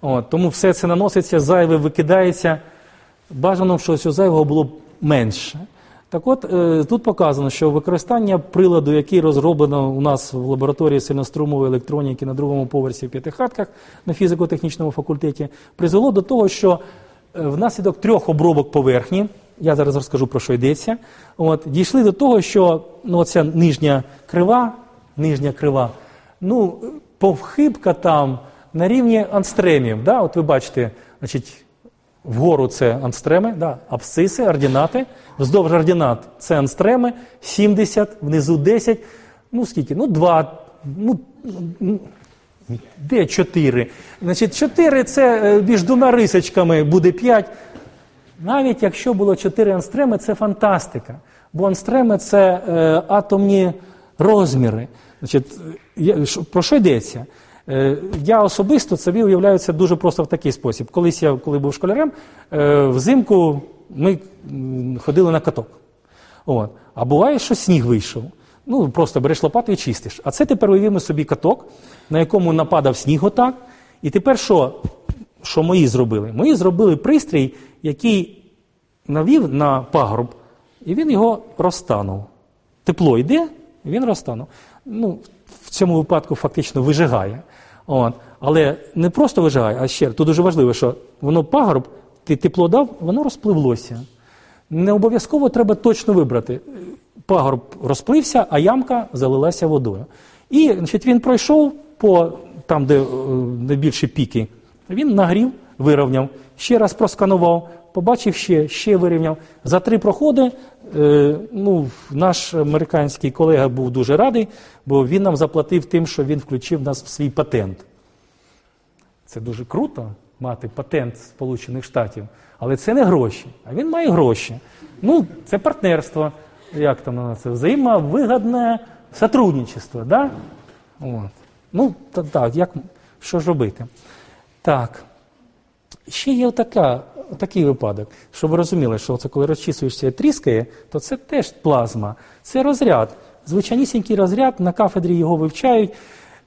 От, Тому все це наноситься, зайве викидається. Бажано, що цього зайвого було б менше. Так от е, тут показано, що використання приладу, який розроблено у нас в лабораторії сильнострумової електроніки на другому поверсі в п'ятихатках на фізико-технічному факультеті, призвело до того, що е, внаслідок трьох обробок поверхні, я зараз розкажу про що йдеться, от, дійшли до того, що ну, ця нижня крива, нижня крива, ну, повхибка там на рівні анстремів. Да? От ви бачите, значить, Вгору це анстреми, да, абсциси, ординати. Вздовж ординат це анстреми, 70, внизу 10. Ну скільки? Ну, 2. Ну, де 4? Значить, 4 це е, між двома рисочками буде 5. Навіть якщо було 4 анстреми, це фантастика. Бо анстреми це е, атомні розміри. Значить, Про що йдеться? Е, я особисто собі уявляю це дуже просто в такий спосіб. Колись я, коли був школярем, е, взимку ми ходили на каток. От. А буває, що сніг вийшов. Ну, просто береш лопату і чистиш. А це тепер уявимо собі каток, на якому нападав сніг отак. І тепер що що мої зробили? Мої зробили пристрій, який навів на пагорб, і він його розтанув. Тепло йде, він розтанув. Ну, В цьому випадку фактично вижигає. От. Але не просто вижигає, а ще тут дуже важливо, що воно пагорб, ти тепло дав, воно розпливлося. Не обов'язково треба точно вибрати. Пагорб розплився, а ямка залилася водою. І значить, він пройшов по там, де е, найбільші піки, він нагрів, вирівняв, ще раз просканував, побачив ще, ще вирівняв. За три проходи е, ну, наш американський колега був дуже радий, бо він нам заплатив тим, що він включив нас в свій патент. Це дуже круто мати патент Сполучених Штатів, але це не гроші. А він має гроші. Ну, це партнерство, як там на це взаємовигодне сотрудничество. Да? От. Ну, так, як, що ж робити? Так. Ще є така, такий випадок, щоб ви розуміли, що це коли розчісуєшся і тріскає, то це теж плазма, це розряд. Звичайнісінький розряд, на кафедрі його вивчають,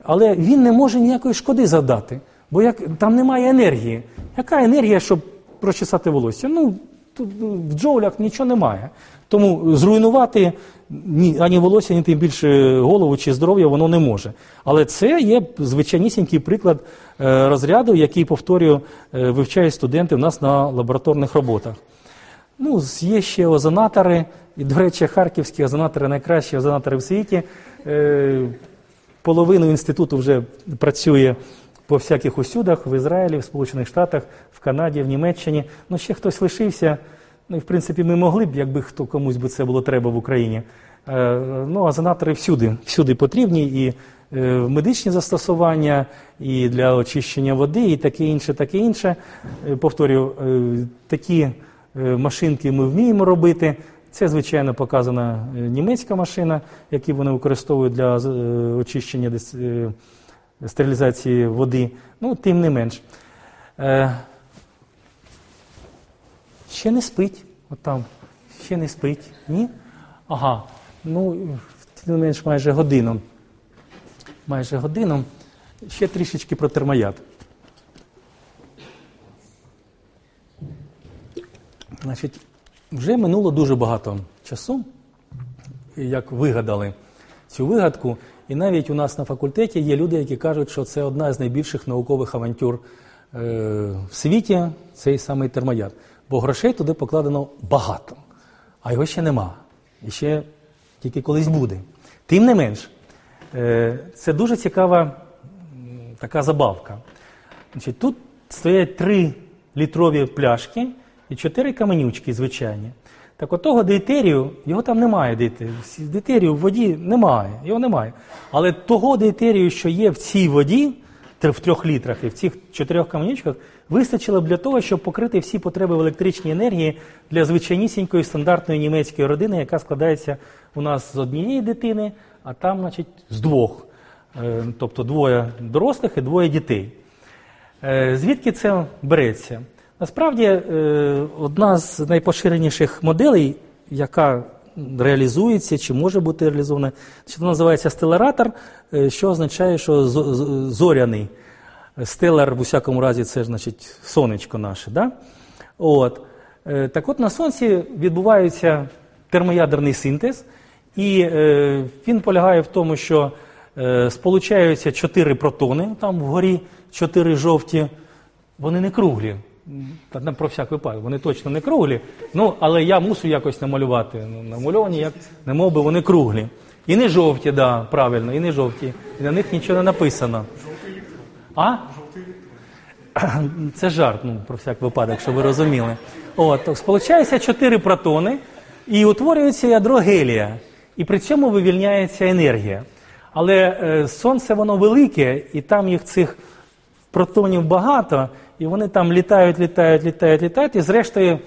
але він не може ніякої шкоди завдати, бо як, там немає енергії. Яка енергія, щоб прочесати волосся? Ну, тут в джоулях нічого немає. Тому зруйнувати ні, ані волосся, ні тим більше голову чи здоров'я воно не може. Але це є звичайнісінький приклад е, розряду, який, повторюю, е, вивчають студенти в нас на лабораторних роботах. Ну, Є ще озонатори, і, до речі, харківські озонатори найкращі озонатори в світі. Е, половину інституту вже працює по всяких усюдах в Ізраїлі, в Сполучених Штатах, в Канаді, в Німеччині. Ну, ще хтось лишився. Ну і в принципі ми могли б, якби хто комусь би це було треба в Україні. Е, ну, а занатори всюди, всюди потрібні і е, в медичні застосування, і для очищення води, і таке інше, таке інше. Повторюю, такі машинки ми вміємо робити. Це, звичайно, показана німецька машина, яку вони використовують для очищення стерилізації води. Ну, тим не менш. Ще не спить. От там. Ще не спить. Ні? Ага. Ну, тим не менш майже годину. Майже годину. Ще трішечки про термояд. Значить, вже минуло дуже багато часу, як вигадали цю вигадку. І навіть у нас на факультеті є люди, які кажуть, що це одна з найбільших наукових авантюр е, в світі, цей самий термояд бо грошей туди покладено багато, а його ще нема. І ще тільки колись буде. Тим не менш, е, це дуже цікава така забавка. Тут стоять три літрові пляшки і чотири каменючки звичайні. Так от того дейтерію, його там немає дейтерію. Дейтерію в воді немає, його немає. Але того дейтерію, що є в цій воді, в трьох літрах і в цих чотирьох каменючках, вистачило б для того, щоб покрити всі потреби в електричній енергії для звичайнісінької стандартної німецької родини, яка складається у нас з однієї дитини, а там, значить, з двох. Е, тобто двоє дорослих і двоє дітей. Е, звідки це береться? Насправді, е, одна з найпоширеніших моделей, яка реалізується чи може бути реалізована, вона називається стелератор, що означає, що зоряний. Стелар, в усякому разі, це значить сонечко наше. Да? От. Е, так от на Сонці відбувається термоядерний синтез, і е, він полягає в тому, що сполучаються чотири протони, там вгорі чотири жовті, вони не круглі. Та, про всяк випадок, вони точно не круглі, ну, але я мусу якось намалювати. Ну, намальовані, як не мов би вони круглі. І не жовті, да, правильно, і не жовті. І на них нічого не написано. А? Це жарт, ну, про всяк випадок, щоб ви розуміли. От, Сполучаються чотири протони і утворюється ядро гелія. І при цьому вивільняється енергія. Але е, сонце воно велике, і там їх цих протонів багато, і вони там літають, літають, літають, літають, і зрештою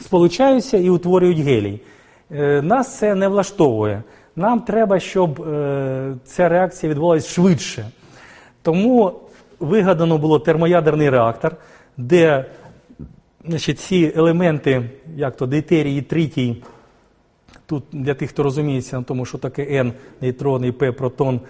сполучаються і утворюють гелій. Е, нас це не влаштовує. Нам треба, щоб е, ця реакція відбувалася швидше. Тому вигадано було термоядерний реактор, де значить, ці елементи, як то дейтерій, тритій, тут для тих, хто розуміється на тому, що таке N нейтрон і P протон,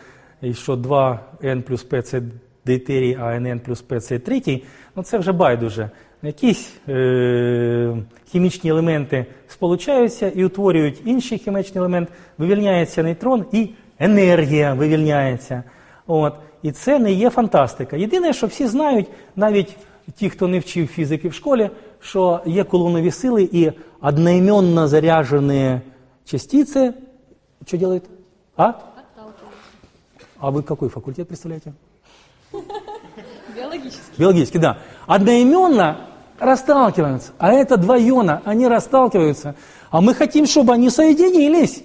і що 2N плюс P це дейтерій, а NN плюс P це тритій, ну це вже байдуже. Якісь е- хімічні елементи сполучаються і утворюють інший хімічний елемент, вивільняється нейтрон і енергія вивільняється. От. І це не є фантастика. Єдине, що всі знають, навіть ті, хто не вчив фізики в школі, що є колонові сили і одноіменно заряжені частицы. Что делает? А? А вы какой факультет представляете? Биологический. Биологический, да. Одноименно расталкиваются. А это два иона, они расталкиваются. А мы хотим, чтобы они соединились.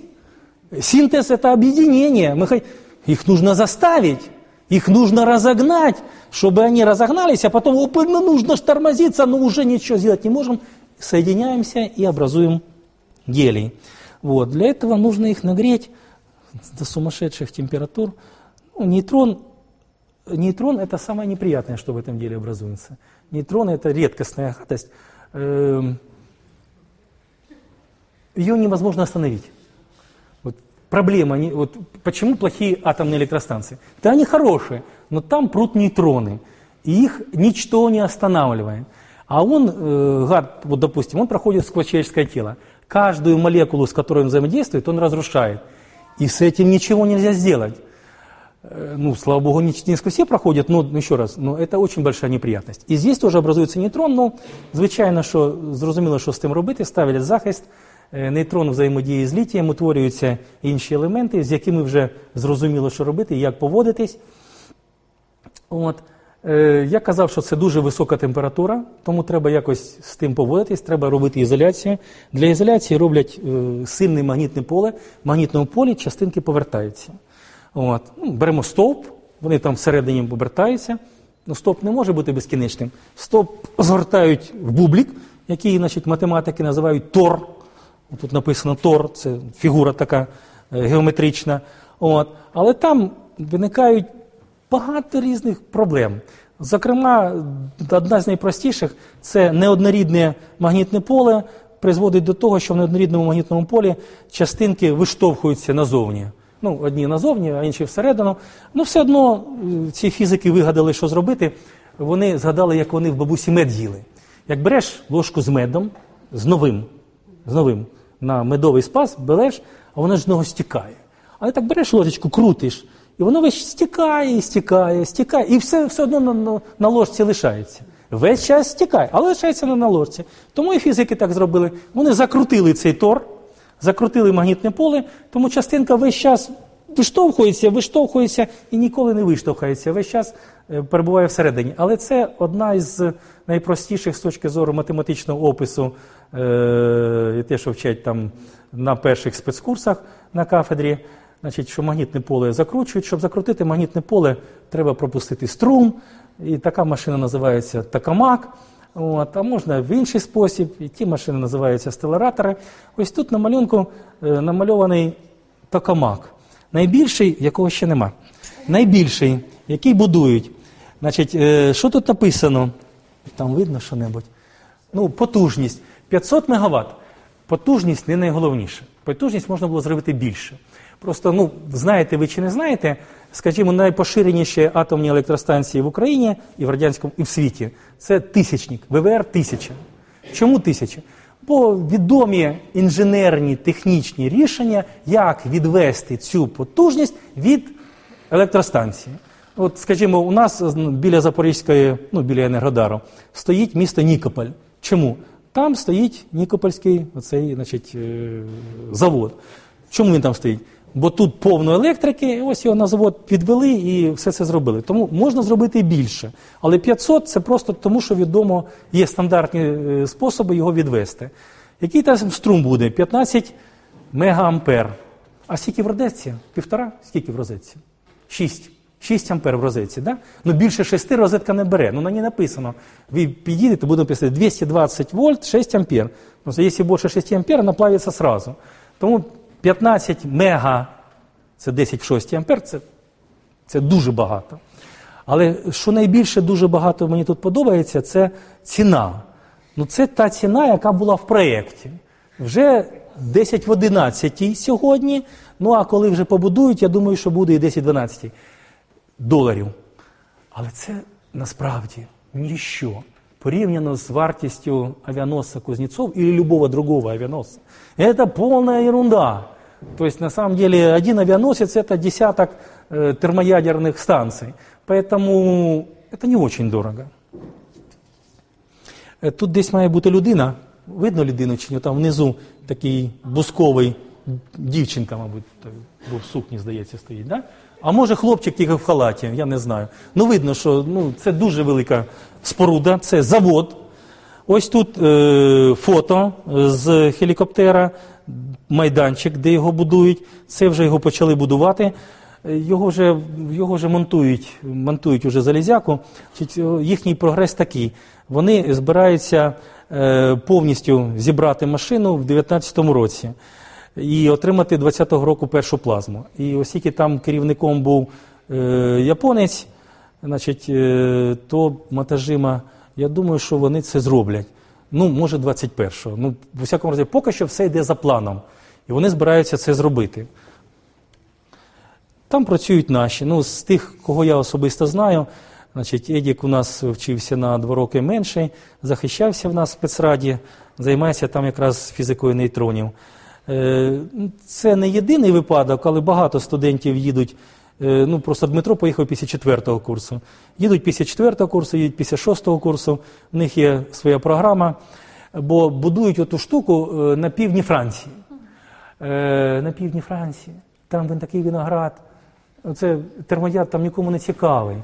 Синтез – это объединение. Мы хот... Их нужно заставить, их нужно разогнать, чтобы они разогнались, а потом, опа, ну, нужно тормозиться, но уже ничего сделать не можем. Соединяемся и образуем гелий. Вот. Для этого нужно их нагреть до сумасшедших температур. Ну, нейтрон, нейтрон – это самое неприятное, что в этом деле образуется. Нейтрон – это редкостная гадость. Эм, Ее невозможно остановить. Вот проблема, вот почему плохие атомные электростанции? Да они хорошие, но там прут нейтроны, и их ничто не останавливает. А он, э, гад, вот допустим, он проходит сквозь человеческое тело. Каждую молекулу, с которой он взаимодействует, он разрушает. И с этим ничего нельзя сделать. Э, ну, слава богу, не, сквозь все проходят, но еще раз, но это очень большая неприятность. І здесь теж образується нейтрон, ну, звичайно, що зрозуміло, що з тим робити, ставлять захист, е, нейтрон взаємодіє з літієм, утворюються інші елементи, з якими вже зрозуміло, що робити, як поводитись. От. Е, Я казав, що це дуже висока температура, тому треба якось з тим поводитись, треба робити ізоляцію. Для ізоляції роблять е, сильне магнітне поле, в магнітному полі частинки повертаються. От. Ну, Беремо стовп, вони там всередині обертаються. Ну, Стовп не може бути безкінечним. Стовп згортають в бублік, який значить, математики називають тор. Тут написано тор, це фігура така е, геометрична. От. Але там виникають багато різних проблем. Зокрема, одна з найпростіших це неоднорідне магнітне поле призводить до того, що в неоднорідному магнітному полі частинки виштовхуються назовні. Ну, одні назовні, а інші всередину. Ну, все одно е, ці фізики вигадали, що зробити. Вони згадали, як вони в бабусі мед їли. Як береш ложку з медом, з новим, з новим на медовий спас, береш, а воно ж з нього стікає. Але так береш ложечку, крутиш, і воно весь стікає, стікає, стікає, і все все одно на, на, на ложці лишається. Весь час стікає, але лишається не на ложці. Тому і фізики так зробили. Вони закрутили цей тор, закрутили магнітне поле, тому частинка весь час виштовхується, виштовхується і ніколи не виштовхається. Весь час е, перебуває всередині. Але це одна із найпростіших з точки зору математичного опису, е, те, що вчать там на перших спецкурсах на кафедрі. Значить, що магнітне поле закручують. Щоб закрутити магнітне поле, треба пропустити струм. І така машина називається такамак. От, А можна в інший спосіб. І ті машини називаються стелератори. Ось тут на малюнку е, намальований токамак. Найбільший, якого ще нема. Найбільший, який будують. Значить, е, Що тут написано? Там видно що-небудь? Ну, потужність. 500 МВт. Потужність не найголовніше. Потужність можна було зробити більше. Просто, ну, знаєте ви чи не знаєте, скажімо, найпоширеніші атомні електростанції в Україні і в радянському, і в світі це тисячник, ВВР тисяча. Чому тисяча? Бо відомі інженерні технічні рішення, як відвести цю потужність від електростанції. От, скажімо, у нас біля Запорізької, ну біля Енергодару, стоїть місто Нікополь. Чому? Там стоїть Нікопольський оцей, значить, завод. Чому він там стоїть? Бо тут повно електрики, ось його на завод підвели і все це зробили. Тому можна зробити і більше. Але 500 це просто тому, що відомо є стандартні е, способи його відвести. Який там струм буде? 15 мегаампер. А скільки в розетці? Півтора? Скільки в розетці? 6. 6 ампер в розетці. Да? Ну більше 6 розетка не бере. Ну на ній написано. Ви підійдете, буде написано 220 вольт, 6 ампер. Ну, якщо більше 6 ампер, вона плавиться сразу. Тому 15 мега, це 10 в 6 ампер, це, це дуже багато. Але що найбільше дуже багато мені тут подобається, це ціна. Ну, Це та ціна, яка була в проєкті. Вже 10 в 11 сьогодні. Ну а коли вже побудують, я думаю, що буде і 10-12 доларів. Але це насправді ніщо порівняно з вартістю авианосца Кузнецов или любого другого авианосца. Это полная ерунда. То есть, на самом деле, один авианосец – это десяток э, термоядерных станций. Поэтому это не очень дорого. Э, тут десь має бути людина. Видно людину чи ні? Там внизу такий бусковий дівчинка, мабуть, бо в сукні, здається, стоїть. Да? А може хлопчик тільки в халаті, я не знаю. Ну, видно, що ну, це дуже велика споруда, це завод. Ось тут е, фото з гелікоптера, майданчик, де його будують. Це вже його почали будувати. Його вже його вже монтують монтують уже залізяку. Їхній прогрес такий. Вони збираються е, повністю зібрати машину в 2019 році і отримати 20-го року першу плазму. І оскільки там керівником був е, японець, значить, е, то Матажима, я думаю, що вони це зроблять. Ну, може, 21-го. Ну, в усякому разі, поки що все йде за планом. І вони збираються це зробити. Там працюють наші. Ну, З тих, кого я особисто знаю, значить, Едік у нас вчився на два роки менший, захищався в нас в спецраді, займається там якраз фізикою нейтронів. Е, це не єдиний випадок, але багато студентів їдуть. Е, ну, Просто Дмитро поїхав після четвертого курсу. Їдуть після четвертого курсу, їдуть після шостого курсу, в них є своя програма, бо будують оту штуку е, на півдні Франції. На півдні Франції, там він такий виноград. Оце термояд там нікому не цікавий.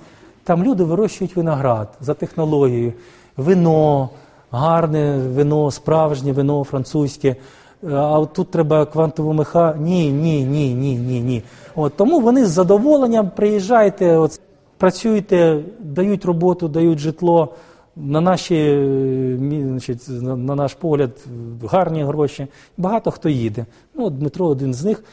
Там люди вирощують виноград за технологією, вино, гарне вино, справжнє вино французьке а тут треба квантову меха. Ні, ні, ні, ні, ні, ні. От, Тому вони з задоволенням приїжджайте, от, працюйте, дають роботу, дають житло. На наші, значить, на наш погляд, гарні гроші. Багато хто їде. Ну, Дмитро один з них.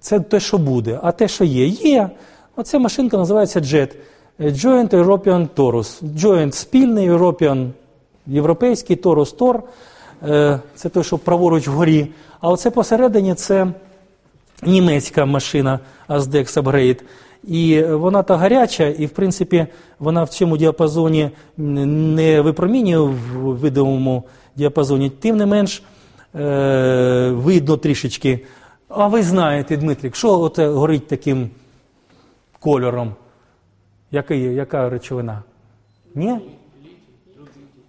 Це те, що буде. А те, що є, є. Оця машинка називається JET. Joint European Taurus. Joint спільний European, європейський Taurus Tor. Е, це той, що праворуч вгорі. А оце посередині це німецька машина Azdex Upgrade. І вона та гаряча, і в принципі вона в цьому діапазоні не випромінює в видимому діапазоні, тим не менш е, видно трішечки. А ви знаєте, Дмитрик, що оце горить таким кольором? Який, Яка речовина? Ні?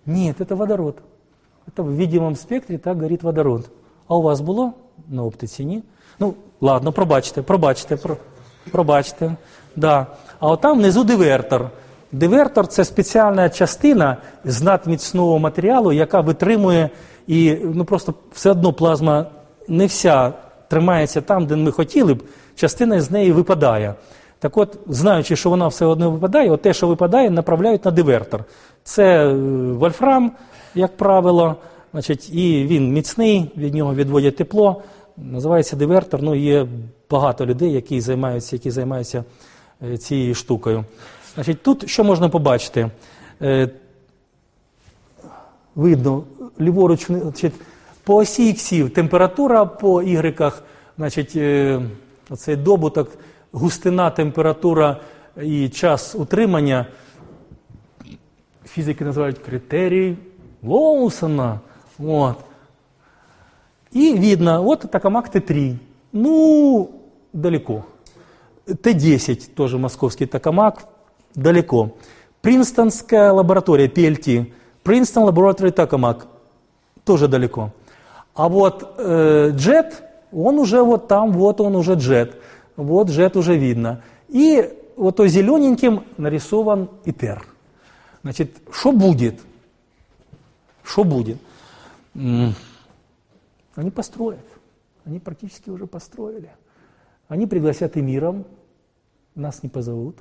Ні, це водород. Это в видимом спектрі так горить водород. А у вас було на оптиці, ні? Ну, ладно, пробачте, пробачте, пробачте. Да. А от там внизу дивертор. Дивертор це спеціальна частина з надміцного матеріалу, яка витримує і ну, просто все одно плазма не вся тримається там, де ми хотіли б, частина з неї випадає. Так от, знаючи, що вона все одно випадає, от те, що випадає, направляють на дивертор. Це е, вольфрам, як правило, значить, і він міцний, від нього відводять тепло. Називається дивертор. Ну, Є багато людей, які займаються які займаються е, цією штукою. Значить, Тут що можна побачити? Е, видно, ліворуч, значить, по осі іксів температура по ігреках, значить, е, оцей добуток, густина, температура і час утримання. Фізики називають критерій Лоусона. Вот. И видно, вот Токамак Т3. Ну, далеко. Т10, тоже московский Токамак, далеко. Принстонская лаборатория PLT, Принстон лаборатория Токамак, тоже далеко. А вот э, джет, он уже вот там, вот он уже джет. вот жет уже видно. И вот то зелененьким нарисован ИТЕР. Значит, что будет? Что будет? Они построят. Они практически уже построили. Они пригласят эмиров, нас не позовут,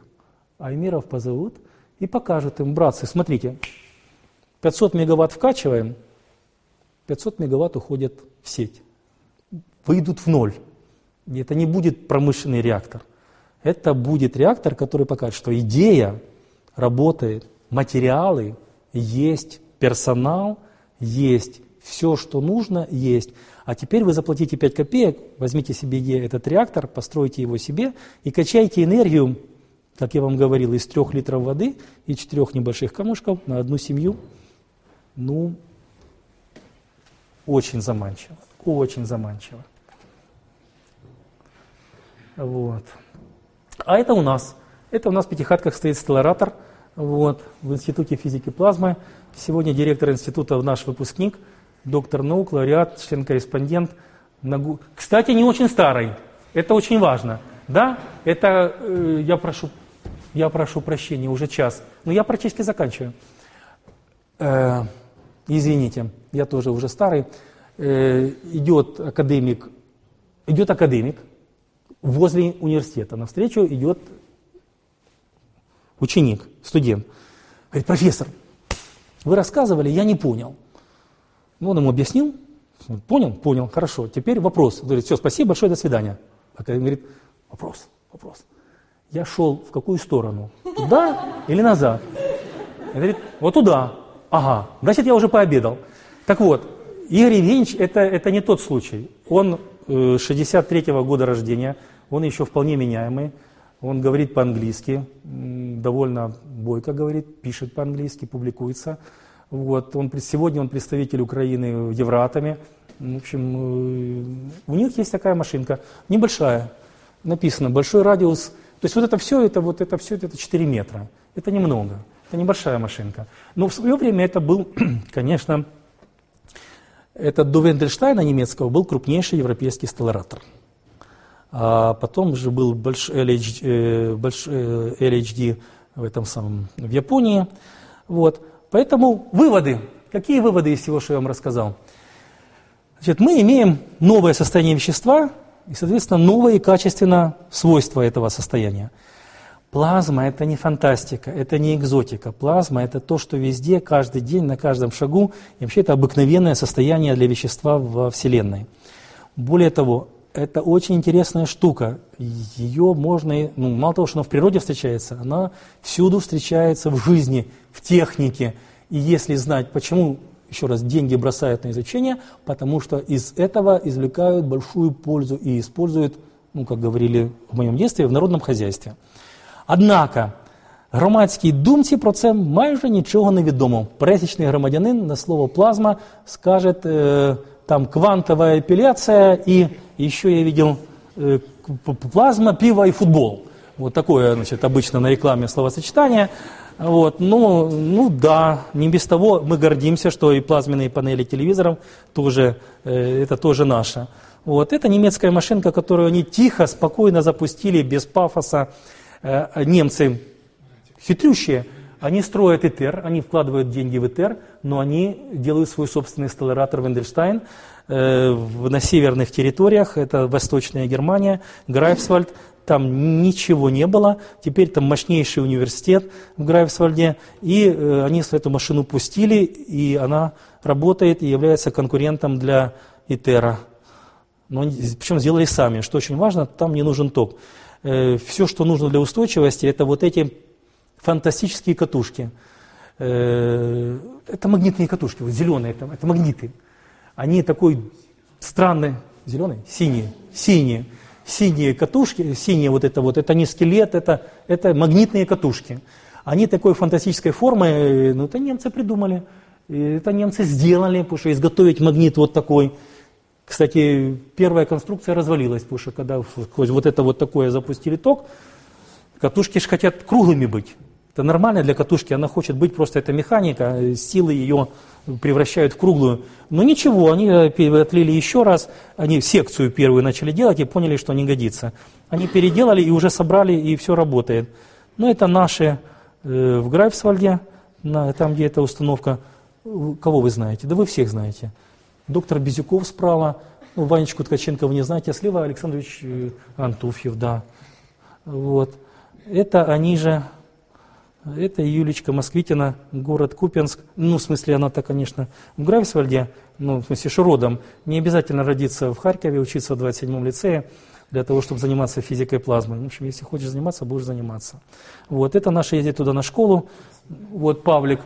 а эмиров позовут и покажут им, братцы, смотрите, 500 мегаватт вкачиваем, 500 мегаватт уходят в сеть, выйдут в ноль. И это не будет промышленный реактор. Это будет реактор, который покажет, что идея работает, материалы есть, персонал есть, все, что нужно, есть. А теперь вы заплатите 5 копеек, возьмите себе этот реактор, постройте его себе и качайте энергию, как я вам говорил, из 3 литров воды и 4 небольших камушков на одну семью. Ну, очень заманчиво, очень заманчиво. Вот. А это у нас. Это у нас в Пятихатках стоит стелларатор вот, в Институте физики плазмы. Сегодня директор института наш выпускник, доктор наук, лауреат, член-корреспондент. Кстати, не очень старый. Это очень важно. Да, это э, я прошу, я прошу прощения, уже час. Но я практически заканчиваю. Э, извините, я тоже уже старый. Э, идет академик, идет академик, возле университета. Навстречу идет ученик, студент. Говорит, профессор, вы рассказывали, я не понял. Ну, он ему объяснил, понял, понял, хорошо. Теперь вопрос. Он говорит, все, спасибо большое, до свидания. А он говорит, вопрос, вопрос. Я шел в какую сторону? Туда или назад? Он говорит, вот туда. Ага, значит, я уже пообедал. Так вот, Игорь Евгеньевич, это, это не тот случай. Он 63-го э, года рождения, он еще вполне меняемый, он говорит по-английски, довольно бойко говорит, пишет по-английски, публикуется. Вот, он, сегодня он представитель Украины в Евроатоме. В общем, э, у них есть такая машинка, небольшая, написано, большой радиус. То есть вот это все, это вот это все, это 4 метра. Это немного, это небольшая машинка. Но в свое время это был, конечно, этот до Вендельштайна немецкого был крупнейший европейский стелларатор. А потом же был большой LHD, э, э, в этом самом в Японии. Вот. Поэтому выводы. Какие выводы из всего, что я вам рассказал? Значит, мы имеем новое состояние вещества и, соответственно, новые качественно свойства этого состояния. Плазма – это не фантастика, это не экзотика. Плазма – это то, что везде, каждый день, на каждом шагу. И вообще это обыкновенное состояние для вещества во Вселенной. Более того, это очень интересная штука. Ее можно, ну, мало того, что она в природе встречается, она всюду встречается в жизни, в технике. И если знать, почему, еще раз, деньги бросают на изучение, потому что из этого извлекают большую пользу и используют, ну, как говорили в моем детстве, в народном хозяйстве. Однако громадській думці про це майже нічого не відомо. Пересічний громадянин на слово плазма скаже э, там квантовая эпиляция и еще я видел э, плазма, пиво и футбол. Вот такое, значит, обычно на рекламе словосочетание. Вот, ну, ну да, не без того мы гордимся, что и плазменные панели телевизоров тоже, э, это тоже наше. Вот, это немецкая машинка, которую они тихо, спокойно запустили, без пафоса. Э, немцы хитрющие, они строят ИТЕР, они вкладывают деньги в ИТЕР, но они делают свой собственный стелларатор Вендельштайн э, на северных территориях, это Восточная Германия, Грайфсвальд, там ничего не было, теперь там мощнейший университет в Грайфсвальде, и э, они эту машину пустили, и она работает и является конкурентом для ИТЕРа. Но, причем сделали сами, что очень важно, там не нужен ток. Э, все, что нужно для устойчивости, это вот эти фантастические катушки. Э, это магнитные катушки, вот зеленые, это, это магниты. Они такой странный, зеленый, синие, синие, синие катушки, синие вот это вот, это не скелет, это, это магнитные катушки. Они такой фантастической формы, ну это немцы придумали, это немцы сделали, потому что изготовить магнит вот такой – кстати, первая конструкция развалилась, потому что когда вот это вот такое запустили ток, катушки же хотят круглыми быть. Это нормально для катушки, она хочет быть просто эта механика, э, силы ее превращают в круглую. Но ничего, они э, отлили еще раз, они секцию первую начали делать и поняли, что не годится. Они переделали и уже собрали, и все работает. Но это наши э, в Грайфсвальде, на, там, где эта установка. Кого вы знаете? Да вы всех знаете. Доктор Безюков справа, ну, Ванечку Ткаченко вы не знаете, а слева Александрович э, Антуфьев, да. Вот. Это они же, это Юлечка Москвитина, город Купенск. Ну, в смысле, она-то, конечно, в Грайфсвальде, ну, в смысле, что родом. Не обязательно родиться в Харькове, учиться в 27-м лицее для того, чтобы заниматься физикой плазмы. В общем, если хочешь заниматься, будешь заниматься. Вот, это наши ездят туда на школу. Вот Павлик.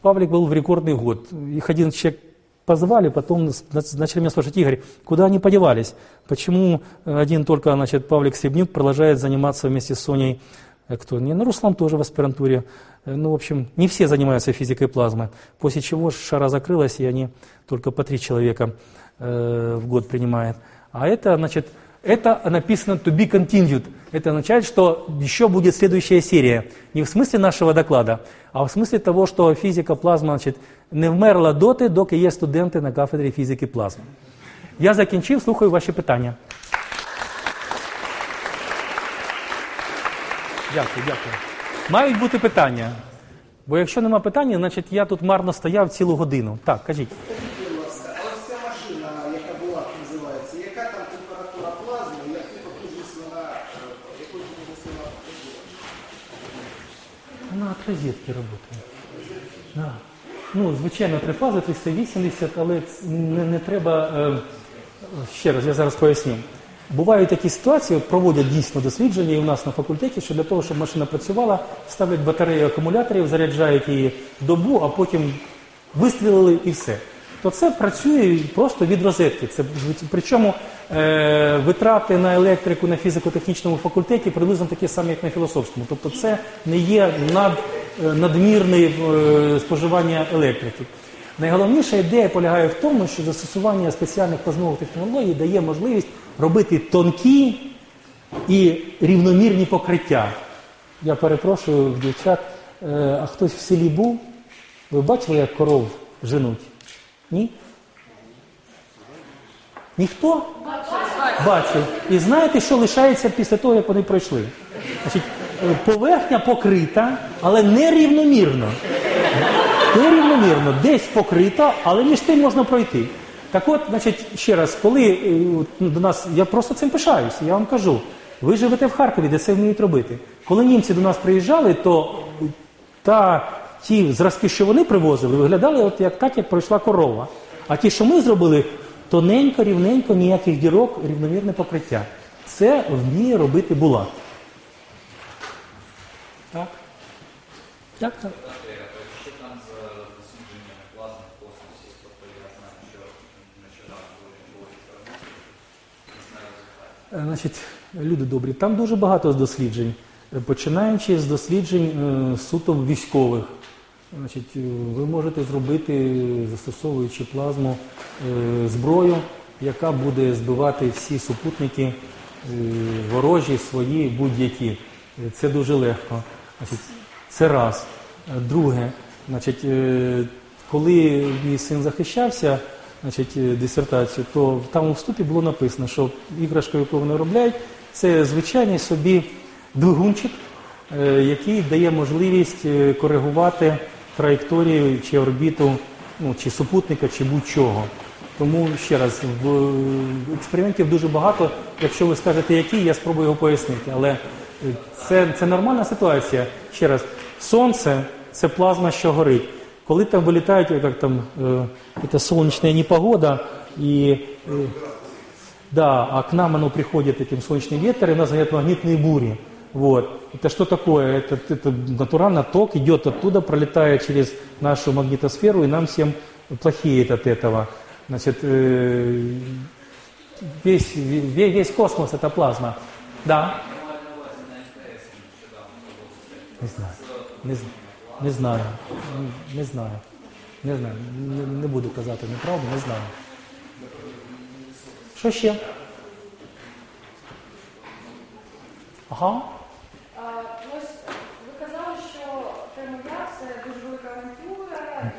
Павлик был в рекордный год. Их один человек позвали, потом начали меня спрашивать, Игорь, куда они подевались? Почему один только, значит, Павлик Стебнюк продолжает заниматься вместе с Соней, э, кто? Не, ну, Руслан тоже в аспирантуре. Э, ну, в общем, не все занимаются физикой плазмы. После чего шара закрылась, и они только по три человека э, в год принимают. А это, значит, это написано to be continued. Это означает, что еще будет следующая серия. Не в смысле нашого доклада, а в смысле того, что фізика плазми значить, не вмерла доти, доки є студенти на кафедрі фізики плазми. Я закінчив, слухаю ваші питання. Дякую, дякую. Мають бути питання. Бо якщо нема питання, значить я тут марно стояв цілу годину. Так, кажіть. Вона от розетки працює. Да. Ну, звичайно, три фази 380, але не, не треба. Е, ще раз, я зараз поясню. Бувають такі ситуації, проводять дійсно дослідження і у нас на факультеті, що для того, щоб машина працювала, ставлять батарею акумуляторів, заряджають її добу, а потім вистрілили і все. То це працює просто від розетки. Це, причому е, витрати на електрику на фізико-технічному факультеті приблизно такі самі, як на філософському. Тобто це не є над, е, надмірне е, споживання електрики. Найголовніша ідея полягає в тому, що застосування спеціальних плазмових технологій дає можливість робити тонкі і рівномірні покриття. Я перепрошую дівчат, е, а хтось в селі був? Ви бачили, як коров женуть? Ні? Ніхто? Бачив. І знаєте, що лишається після того, як вони пройшли? Значить, е, поверхня покрита, але не рівномірно. Не рівномірно, десь покрита, але між тим можна пройти. Так от, значить, ще раз, коли е, ну, до нас, я просто цим пишаюся, я вам кажу, ви живете в Харкові, де це вміють робити. Коли німці до нас приїжджали, то та ті зразки, що вони привозили, виглядали от як так, як пройшла корова. А ті, що ми зробили, тоненько, рівненько, ніяких дірок, рівномірне покриття. Це вміє робити булат. Так? Так, так. Значить, люди добрі, там дуже багато досліджень, починаючи з досліджень е, суто військових. Значить, е, ви можете зробити, застосовуючи плазму, е, зброю, яка буде збивати всі супутники е, ворожі, свої, будь-які. Це дуже легко. Значить, це раз. Друге, значить, коли мій син захищався, значить, дисертацію, то там у вступі було написано, що іграшка, яку вони робляють, це звичайний собі двигунчик, який дає можливість коригувати траєкторію чи орбіту ну, чи супутника, чи будь-чого. Тому ще раз, в е, експериментів дуже багато. Якщо ви скажете, які, я спробую його пояснити. Але е, це, це нормальна ситуація. Ще раз, сонце це плазма, що горить. Коли там вилітають, як там е, це сонячна непогода, і е, да, а к нам оно приходит этим солнечный ветер, и у нас говорят магнитные бури. Вот. Это что такое? Это, это натурально ток идет оттуда, пролетая через нашу магнитосферу, и нам всем плохеет от этого. Значит, э, весь, весь, весь космос это плазма. Да? Не знаю. Не, не знаю. Не- знаю. Не знаю. Не, не буду казати неправду, не знаю. Що ще? Ага. Ось ви казали, що Кремля це дуже велика авантюра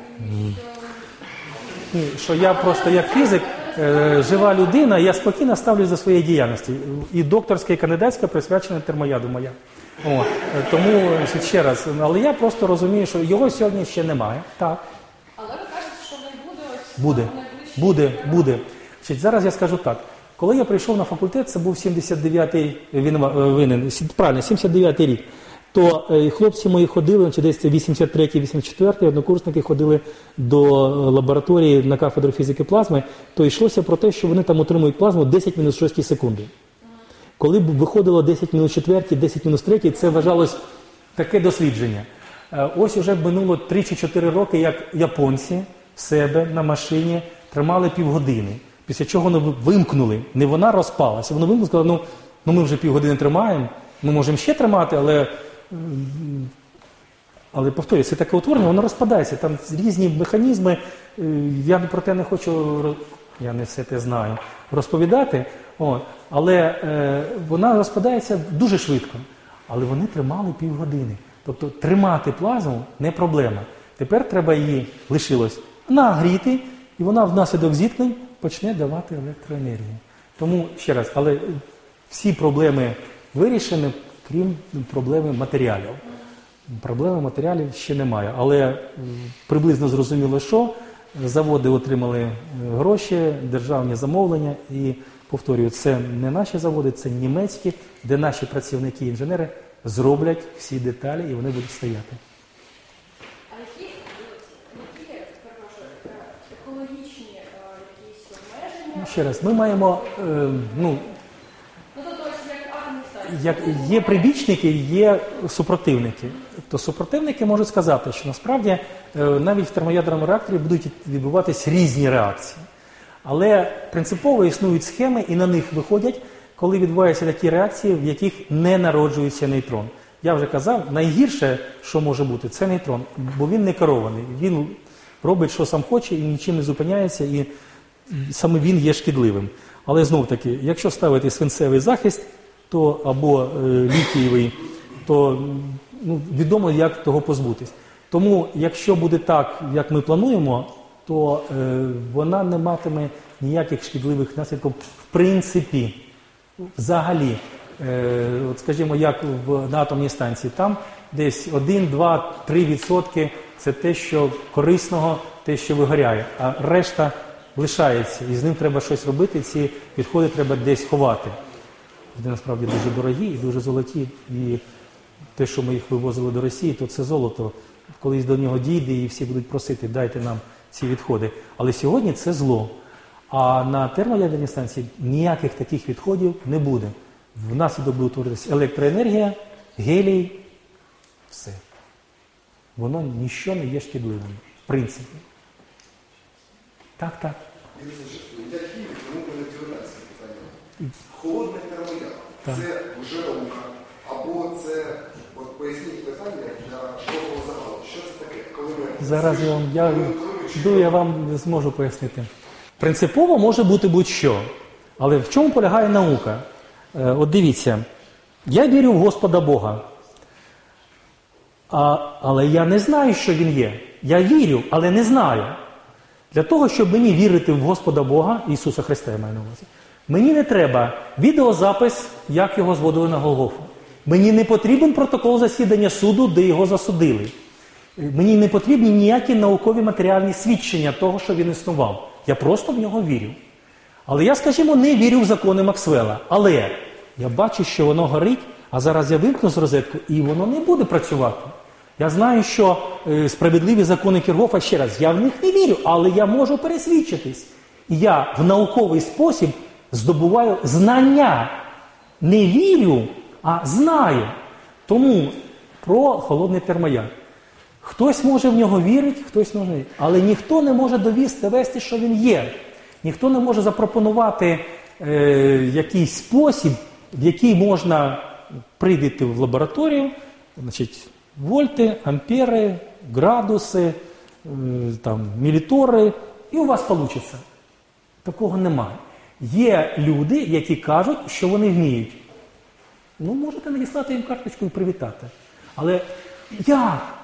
і ну, що. Я просто як фізик, е, жива людина, я спокійно ставлюсь до своєї діяльності. І докторська, і кандидатська присвячена термояду моя. О, е, тому ще раз, але я просто розумію, що його сьогодні ще немає. Так. Але ви кажете, що не буде ось Буде, буде, буде. Значить, зараз я скажу так. Коли я прийшов на факультет, це був 79-й він, е, винен, правильно, 79-й рік. То е, хлопці мої ходили, значить, десь 83-й, 84-й, однокурсники ходили до е, лабораторії на кафедру фізики плазми, то йшлося про те, що вони там отримують плазму 10 мінус 6 секунди. Коли б виходило 10 мінус 4, 10 мінус 3, це вважалось таке дослідження. Ось уже минуло 3 чи 4 роки, як японці в себе на машині тримали півгодини. Після чого вони вимкнули. Не вона розпалася, вони вимкнули, сказали, ну, ну ми вже півгодини тримаємо, ми можемо ще тримати, але але повторюю, це таке утворення, воно розпадається. Там різні механізми. е, Я про те не хочу, я не все те знаю, розповідати. От. Але е, вона розпадається дуже швидко. Але вони тримали півгодини. Тобто тримати плазму не проблема. Тепер треба її лишилось нагріти, і вона внаслідок зіткнень почне давати електроенергію. Тому ще раз, але всі проблеми вирішені, крім проблеми матеріалів. Проблеми матеріалів ще немає, але приблизно зрозуміло, що заводи отримали е, гроші, державні замовлення, і повторюю, це не наші заводи, це німецькі, де наші працівники, інженери зроблять всі деталі і вони будуть стояти. А які, які перепрошую, е, екологічні е, якісь обмеження? Ну, ще раз, ми маємо е, ну, як є прибічники, є супротивники. То супротивники можуть сказати, що насправді е, навіть в термоядерному реакторі будуть відбуватись різні реакції. Але принципово існують схеми, і на них виходять, коли відбуваються такі реакції, в яких не народжується нейтрон. Я вже казав, найгірше, що може бути, це нейтрон, бо він не керований. Він робить, що сам хоче, і нічим не зупиняється, і саме він є шкідливим. Але знов таки, якщо ставити свинцевий захист, то або е, літієвий, то ну, відомо, як того позбутись. Тому, якщо буде так, як ми плануємо, то е, вона не матиме ніяких шкідливих наслідків в принципі. Взагалі, е, от скажімо, як в, на атомній станції, там десь 1, 2, 3 відсотки це те, що корисного, те, що вигоряє, а решта лишається, і з ним треба щось робити, ці відходи треба десь ховати. Вони насправді дуже дорогі і дуже золоті. І те, що ми їх вивозили до Росії, то це золото. Колись до нього дійде, і всі будуть просити, дайте нам ці відходи. Але сьогодні це зло. А на термоядерній станції ніяких таких відходів не буде. Внаслідок буде утворитися електроенергія, гелій, все. Воно ніщо не є шкідливим, в принципі. Так, так. Тому мене діагностика питання. Холодний термояд це вже наука, або це, от поясніть питання для широкого загалу. Що це таке? Коли ми Зараз я вам я, йду, я вам зможу пояснити. Принципово може бути будь-що. Але в чому полягає наука? Е, От дивіться, я вірю в Господа Бога. А, але я не знаю, що Він є. Я вірю, але не знаю. Для того, щоб мені вірити в Господа Бога, Ісуса Христа, я маю на увазі, мені не треба відеозапис, як його зводили на Голгофу. Мені не потрібен протокол засідання суду, де його засудили. Мені не потрібні ніякі наукові матеріальні свідчення того, що він існував. Я просто в нього вірю. Але я, скажімо, не вірю в закони Максвелла. Але я бачу, що воно горить, а зараз я вимкну з розетку, і воно не буде працювати. Я знаю, що е, справедливі закони Кіргофа, ще раз, я в них не вірю, але я можу пересвідчитись. І я в науковий спосіб здобуваю знання. Не вірю, а знаю. Тому про холодний термояд. Хтось може в нього вірити, хтось може. Але ніхто не може довести, довести, що він є. Ніхто не може запропонувати е, якийсь спосіб, в який можна прийти в лабораторію, значить, вольти, ампери, градуси, е, там, мілітори, і у вас вийде. Такого немає. Є люди, які кажуть, що вони вміють. Ну, можете надіслати їм карточку і привітати. Але як?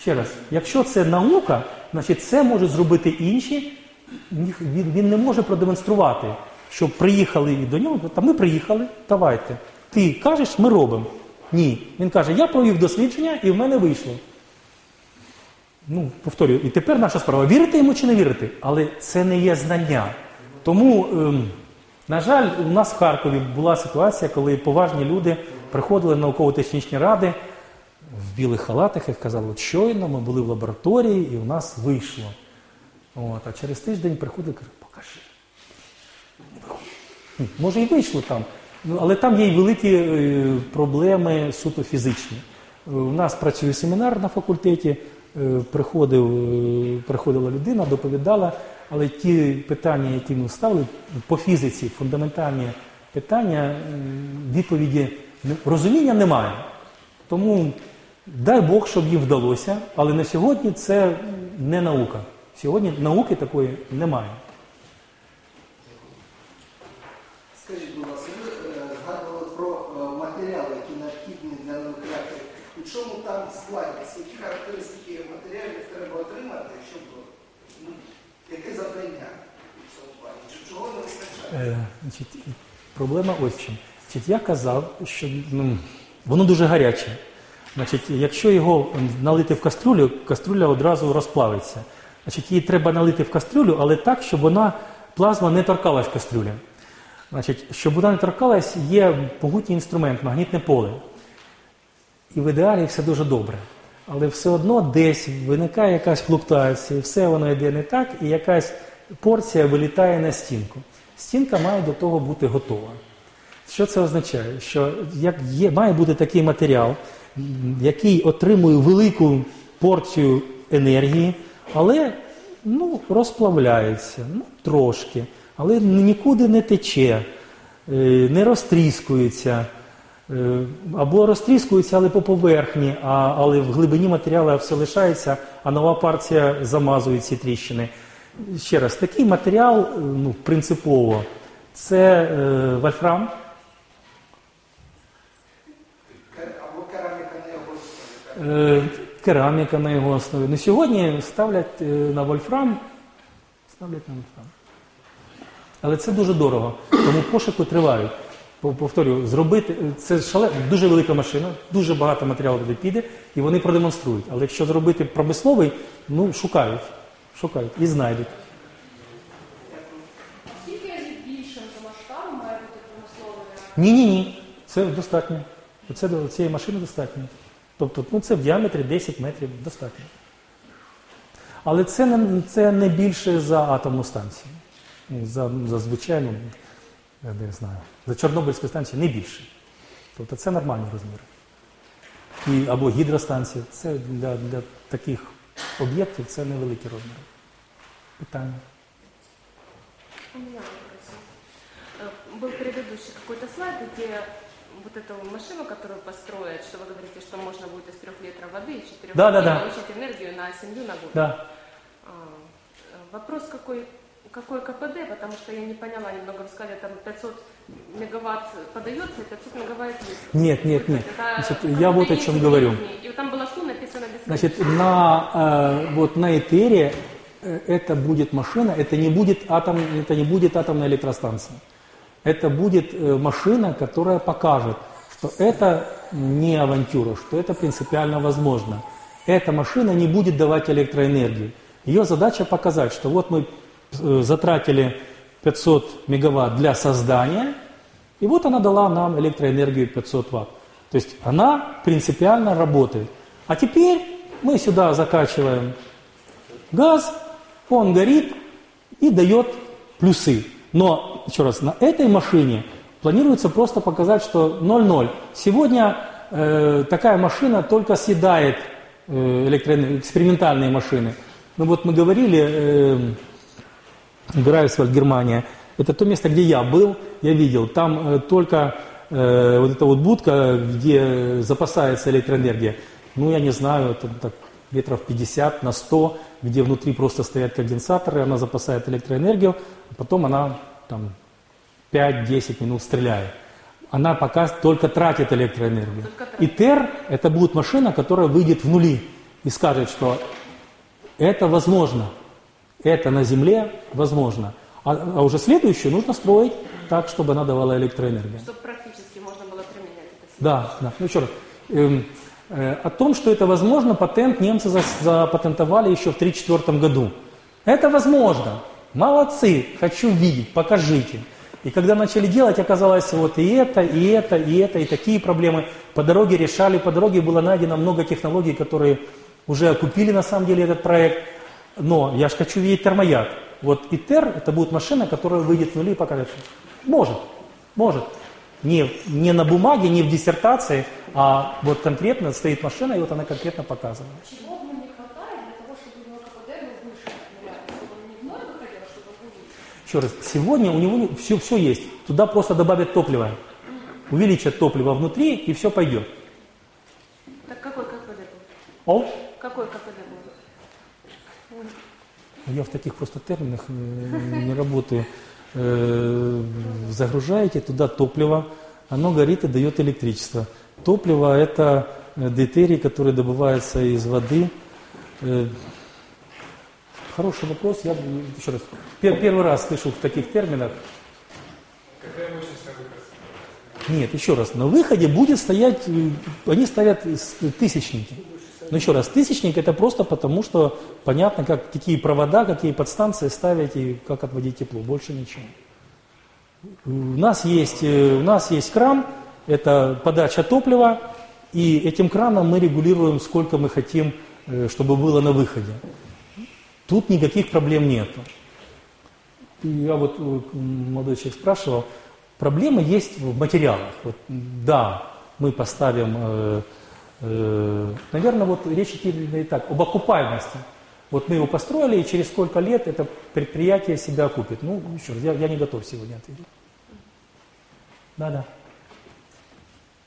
Ще раз, якщо це наука, значить це можуть зробити інші. Він, він не може продемонструвати, що приїхали до нього, та ми приїхали, давайте. Ти кажеш, ми робимо. Ні. Він каже, я провів дослідження і в мене вийшло. Ну, повторюю, і тепер наша справа вірити йому чи не вірити, але це не є знання. Тому, ем, на жаль, у нас в Харкові була ситуація, коли поважні люди приходили на науково-технічні ради в білих халатах і казали, от щойно ми були в лабораторії і у нас вийшло. От, а через тиждень приходили і кажуть, покажи. Може і вийшло там, але там є й великі е, проблеми суто фізичні. Е, У нас працює семінар на факультеті, е, приходив, приходила людина, доповідала, але ті питання, які ми ставили по фізиці, фундаментальні питання, відповіді розуміння немає. Тому дай Бог, щоб їм вдалося, але на сьогодні це не наука. Сьогодні науки такої немає. Скажіть, будь ласка, ви е, згадували про е, матеріали, які необхідні для нових реакторів. У чому там складність? Які характеристики матеріалів треба отримати, щоб ну, яке завдання у цьому плані? Чи чого не вистачає? Е, проблема ось в чим. Значить, я казав, що ну, воно дуже гаряче. Значить, якщо його налити в каструлю, каструля одразу розплавиться. Значить, її треба налити в каструлю, але так, щоб вона плазма не торкалась кастрюлі. Значить, щоб вона не торкалась, є могутній інструмент, магнітне поле. І в ідеалі все дуже добре. Але все одно десь виникає якась флуктуація, все воно йде не так, і якась порція вилітає на стінку. Стінка має до того бути готова. Що це означає? Що як є, має бути такий матеріал, який отримує велику порцію енергії, але ну, розплавляється ну, трошки, але нікуди не тече, е, не розтріскується. Е, Або розтріскується, але по поверхні, а, але в глибині матеріалу все лишається, а нова партія замазує ці тріщини. Ще раз, такий матеріал е, ну, принципово це е, вольфрам, Або кераміка на його основі. е, на. Ну, сьогодні ставлять е, на вольфрам, ставлять на вольфрам. Але це дуже дорого, тому пошуки тривають. Пов- Повторюю, зробити це шале, дуже велика машина, дуже багато матеріалу туди піде, і вони продемонструють. Але якщо зробити промисловий, ну шукають, шукають і знайдуть. Скільки разів більшим за масштабом має бути промисловий? Ні, ні, ні. Це достатньо. Це до цієї машини достатньо. Тобто, ну це в діаметрі 10 метрів достатньо. Але це не, це не більше за атомну станцію. Ну, За, за звичайну, я не знаю, за Чорнобильську станцію не більше. Тобто це нормальні розміри. І, або гідростанція. Це для, для таких об'єктів це невеликі розміри. Питання. У меня вопрос. Э, Был предыдущий какой-то слайд, где вот эту машину, которую построят, что вы говорите, что можно будет из трех литров воды и четырех Да, да, дней да. получить энергию на семью на год. Да. А, э, Вопрос какой, какой КПД, потому что я не поняла немного, вы сказали, там 500 мегаватт подается и 500 мегаватт есть. Нет, нет, нет. Это Значит, я вот о чем говорю. И там было что написано Значит, на, э, вот на Этере э, это будет машина, это не будет, атом, это не будет атомная электростанция. Это будет э, машина, которая покажет, что это не авантюра, что это принципиально возможно. Эта машина не будет давать электроэнергию. Ее задача показать, что вот мы затратили 500 мегаватт для создания, и вот она дала нам электроэнергию 500 ватт. То есть она принципиально работает. А теперь мы сюда закачиваем газ, он горит и дает плюсы. Но, еще раз, на этой машине планируется просто показать, что 0,0. Сегодня э, такая машина только съедает э, электроэнергию, экспериментальные машины. Ну вот мы говорили, э, Грайфсвальд, Германия, это то место, где я был, я видел, там э, только э, вот эта вот будка, где запасается электроэнергия, ну я не знаю, это так, метров 50 на 100, где внутри просто стоят конденсаторы, она запасает электроэнергию, а потом она там 5-10 минут стреляет. Она пока только тратит электроэнергию. Только. И ТЕР это будет машина, которая выйдет в нули. и скажет, что это возможно, это на Земле возможно, а, а уже следующую нужно строить так, чтобы она давала электроэнергию. Чтобы практически можно было применять это. Да, да. Ну еще раз. Эм, э, о том, что это возможно, патент немцы за- запатентовали еще в 1934 году. Это возможно. Молодцы, хочу видеть, покажите. И когда начали делать, оказалось вот и это, и это, и это, и такие проблемы. По дороге решали, по дороге было найдено много технологий, которые уже окупили на самом деле этот проект. Но я же хочу видеть термояд. Вот ИТЕР это будет машина, которая выйдет в нули и покажет. Может, может. Не, не на бумаге, не в диссертации, а вот конкретно стоит машина, и вот она конкретно показывает. Чего бы не хватает для того, чтобы у него КПД был выше, он не в ноль выходил, а чтобы был выше? Еще раз, сегодня у него все, все есть. Туда просто добавят топливо. Увеличат топливо внутри, и все пойдет. Так какой КПД будет? О, Какой КПД будет? Я в таких просто терминах не работаю. Э, Загружаете туда топливо, оно горит и дает электричество. Топливо – это э, дейтерий, который добывается из воды. Э, Хороший вопрос. Я еще раз пер- первый раз слышу в таких терминах. Нет, еще раз. На выходе будет стоять, они ставят с- тысячники. Но еще раз, тысячник это просто потому, что понятно, как, какие провода, какие подстанции ставить и как отводить тепло. Больше ничего. У нас есть, э, у нас есть кран, это подача топлива, и этим краном мы регулируем, сколько мы хотим, э, чтобы было на выходе. Тут никаких проблем нету. И Я вот э, молодой человек спрашивал, проблемы есть в материалах. Вот, да, мы поставим, наверное, вот речь идет и так, об окупаемости. Вот мы его построили, и через сколько лет это предприятие себя окупит. Ну, еще раз, я, я не готов сегодня ответить. Да, да.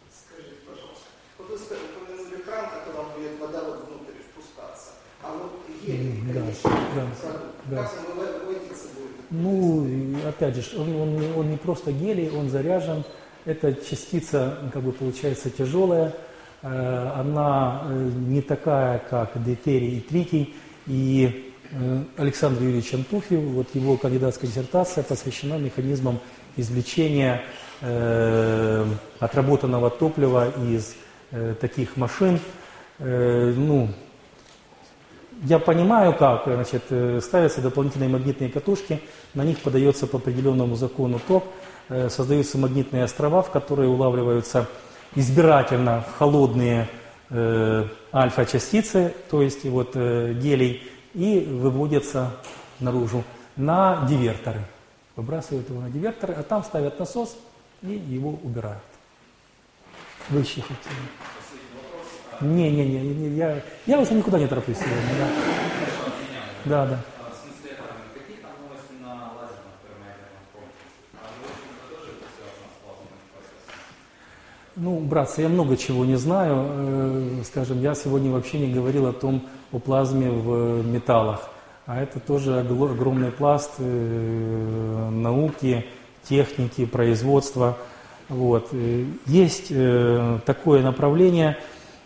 Скажите, пожалуйста, вот вы упомянули кран, которым будет водород внутрь впускаться, а вот гель, Да, конечный да, да. как он выводиться будет? Ну, опять же, он, он не- он не просто гелий, он заряжен. Это частица, как бы получается, тяжелая. Э, Она э, не такая, как дейтерий и тритий. И э, Александр Юрьевич Антуфьев, вот его кандидатская диссертация посвящена механизмам извлечения отработанного топлива из таких машин. Ну, я понимаю, как значит, ставятся дополнительные магнитные катушки, на них подается по определенному закону ток, создаются магнитные острова, в которые улавливаются избирательно холодные э, альфа-частицы, то есть вот э, гелий, и выводятся наружу на диверторы. Выбрасывают его на диверторы, а там ставят насос и его убирают. Вы еще? Не, не, не, не, я, я уже никуда не тороплюсь сегодня. Да, да. да. А, В смысле, а какие там новости на лазерном термоядерном фронте? А в общем-то тоже это связано с плазменным процессом? Ну, братцы, я много чего не знаю. Э, Скажем, я сегодня вообще не говорил о том, о плазме в металлах. А это тоже огромный пласт э, науки, техники, производства. Вот. Э, Есть такое направление.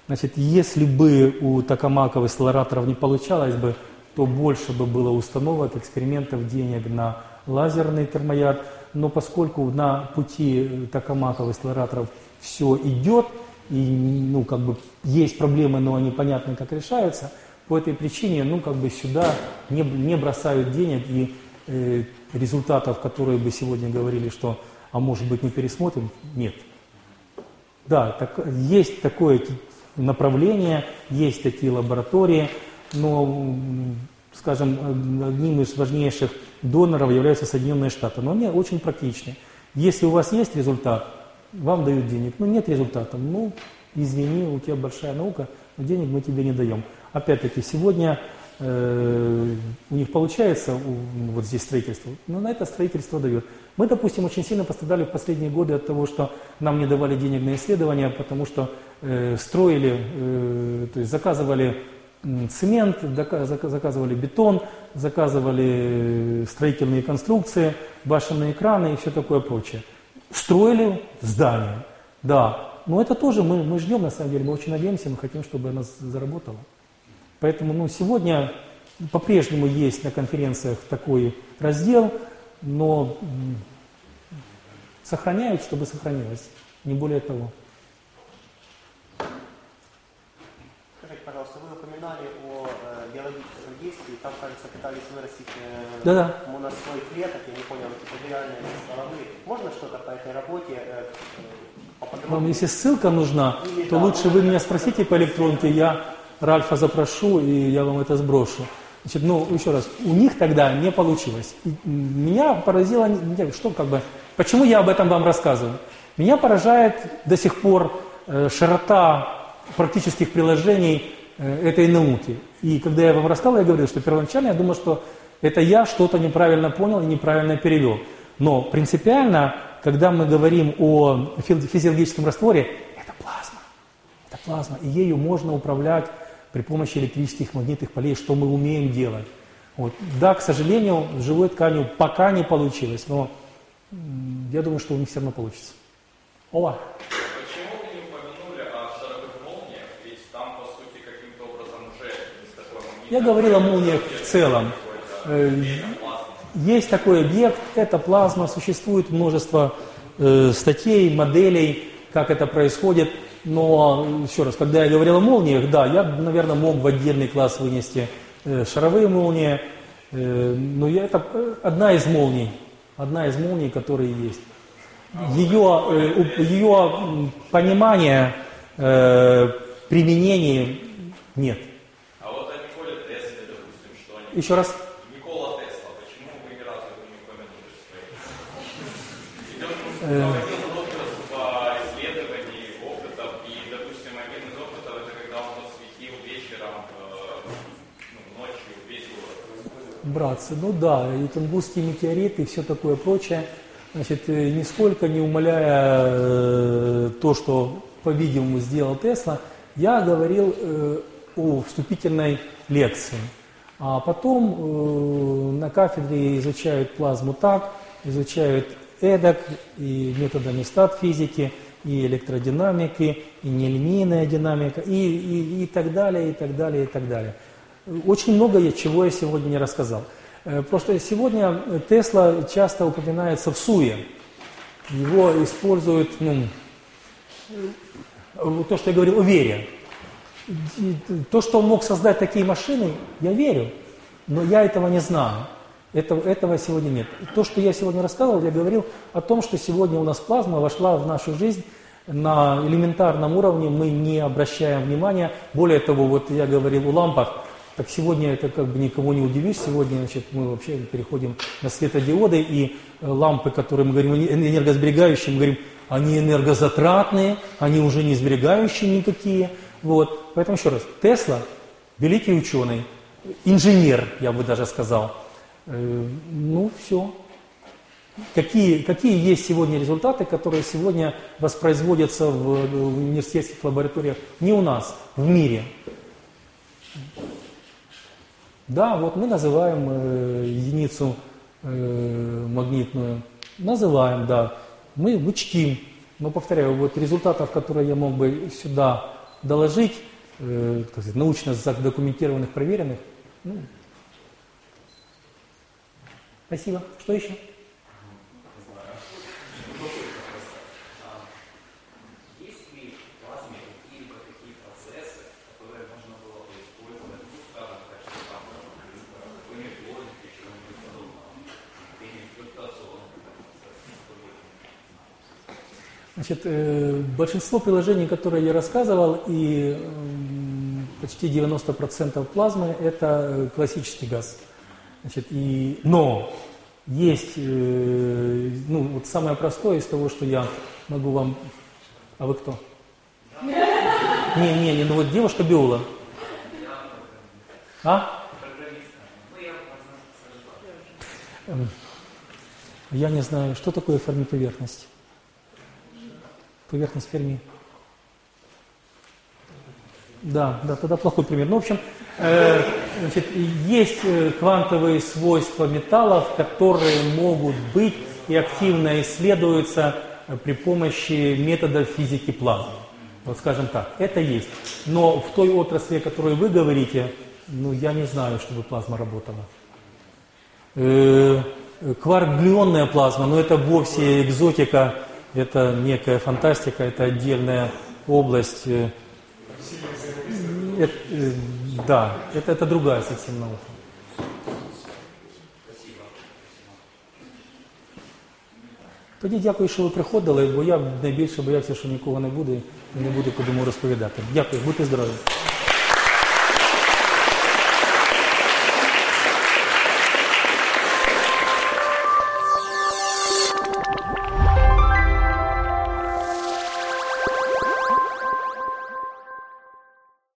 Значит, если бы у токамаковых слораторов не получалось бы, то больше бы было установок, экспериментов, денег на лазерный термояд. Но поскольку на пути э, токамаковых слораторов все идет, и ну, как бы есть проблемы, но они понятны, как решаются, по этой причине ну, как бы сюда не, не бросают денег и э, результатов, которые бы сегодня говорили, что а может быть мы пересмотрим, нет. Да, так, есть такое направление, есть такие лаборатории, но, скажем, одним из важнейших доноров являются Соединенные Штаты. Но они очень практичны. Если у вас есть результат, вам дают денег. Ну, нет результата, ну, извини, у тебя большая наука, но денег мы тебе не даем. Опять-таки, сегодня э, у них получается у- вот здесь строительство, но на это строительство дает. Мы, допустим, очень сильно пострадали в последние годы от того, что нам не давали денег на исследования, потому что э, строили, э, то есть заказывали цемент, заказывали бетон, заказывали э, строительные конструкции, башенные краны и все такое прочее. Строили здание, да. Но это тоже мы, мы ждем, на самом деле, мы очень надеемся, мы хотим, чтобы оно заработало. Поэтому ну, сегодня по-прежнему есть на конференциях такой раздел, но сохраняют, чтобы сохранилось, не более того. Скажите, пожалуйста, вы упоминали о э, биологическом действии, там, кажется, пытались вырастить э, Да-да. монослой клеток, я не понял, эпителиальные головы. Можно что-то по этой работе э, поподробнее? Вам если ссылка нужна, то лучше вы меня спросите по электронке, я Ральфа запрошу, и я вам это сброшу. Значит, ну, еще раз, у них тогда не получилось. И меня поразило, что как бы, почему я об этом вам рассказываю? Меня поражает до сих пор э, широта практических приложений э, этой науки. И когда я вам рассказывал, я говорил, что первоначально я думал, что это я что-то неправильно понял и неправильно перевел. Но принципиально, когда мы говорим о фи- физиологическом растворе, это плазма. Это плазма, и ею можно управлять при помощи электрических магнитных полей, что мы умеем делать. Вот. Да, к сожалению, с живой тканью пока не получилось, но я думаю, что у них все равно получится. Ова. Почему вы не упомянули о шаровых молниях? Ведь там, по сути, каким-то образом уже из такой Я говорил о молниях в целом. Э, Есть такой объект, это плазма, существует множество э, статей, моделей, как это происходит. Но, еще раз, когда я говорил о молниях, да, я, наверное, мог в отдельный класс вынести э, шаровые молнии, но это одна из молний, одна из молний, которые есть. Ее, ее э, применения нет. Еще раз. Никола Тесла. Почему вы ни разу его не упомянули в своей? Э. братцы. Ну да, и тунгусские метеорит и все такое прочее. Значит, э, нисколько не умаляя э, то, что, по-видимому, сделал Тесла, я говорил о вступительной лекции. А потом э, на кафедре изучают плазму так, изучают эдак, и методами стат-физики, и электродинамики, и нелинейная динамика, и, и, и так далее, и так далее, и так далее. Очень много я- чего я сегодня не рассказал. Э, Просто сегодня Тесла часто упоминается в СУЕ. Его используют, ну, э, то, что я говорил о вере. То, что он мог создать такие машины, я верю, но я этого не знаю. Этого, этого сегодня нет. И То, что я сегодня рассказывал, я говорил о том, что сегодня у нас плазма вошла в нашу жизнь на элементарном уровне, мы не обращаем внимания. Более того, вот я говорил о лампах, так сегодня это как бы никого не удивишь, сегодня значит, мы вообще переходим на светодиоды, и э, лампы, которые мы говорим, энергосберегающие, мы говорим, они энергозатратные, они уже не сберегающие никакие. Вот. Поэтому еще раз, Тесла, великий ученый, инженер, я бы даже сказал. Э, ну, все. Какие, какие есть сегодня результаты, которые сегодня воспроизводятся в, в университетских лабораториях не у нас, в мире? Да, вот мы называем э, единицу э, магнитную. Называем, да. Мы, мы. Но, повторяю, вот результатов, которые я мог бы сюда доложить, э, так сказать, научно задокументированных, проверенных, ну, спасибо. Что еще? Значит, э, большинство приложений, которые я рассказывал, и почти 90% плазмы – это э, классический газ. Значит, и, но есть, э, ну, вот самое простое из того, что я могу вам... А вы кто? Не, не, не, ну вот девушка биолог. А? Я не знаю, что такое форми-поверхность. Поверхность Ферми. Да, да, тогда плохой пример. Ну, в общем, э, значит, есть э, квантовые свойства металлов, которые могут быть и активно исследуются э, при помощи методов физики плазмы. Вот скажем так, это есть. Но в той отрасли, о которой вы говорите, Ну, я не знаю, чтобы плазма работала. Э, Кварк-глюонная плазма, но это вовсе экзотика, это некая фантастика, это отдельная область. э, э, э, Да, это, это другая совсем наука. Тоді дякую, що ви приходили, бо я найбільше боявся, що нікого не буде і не буде кому розповідати. Дякую, будьте здорові.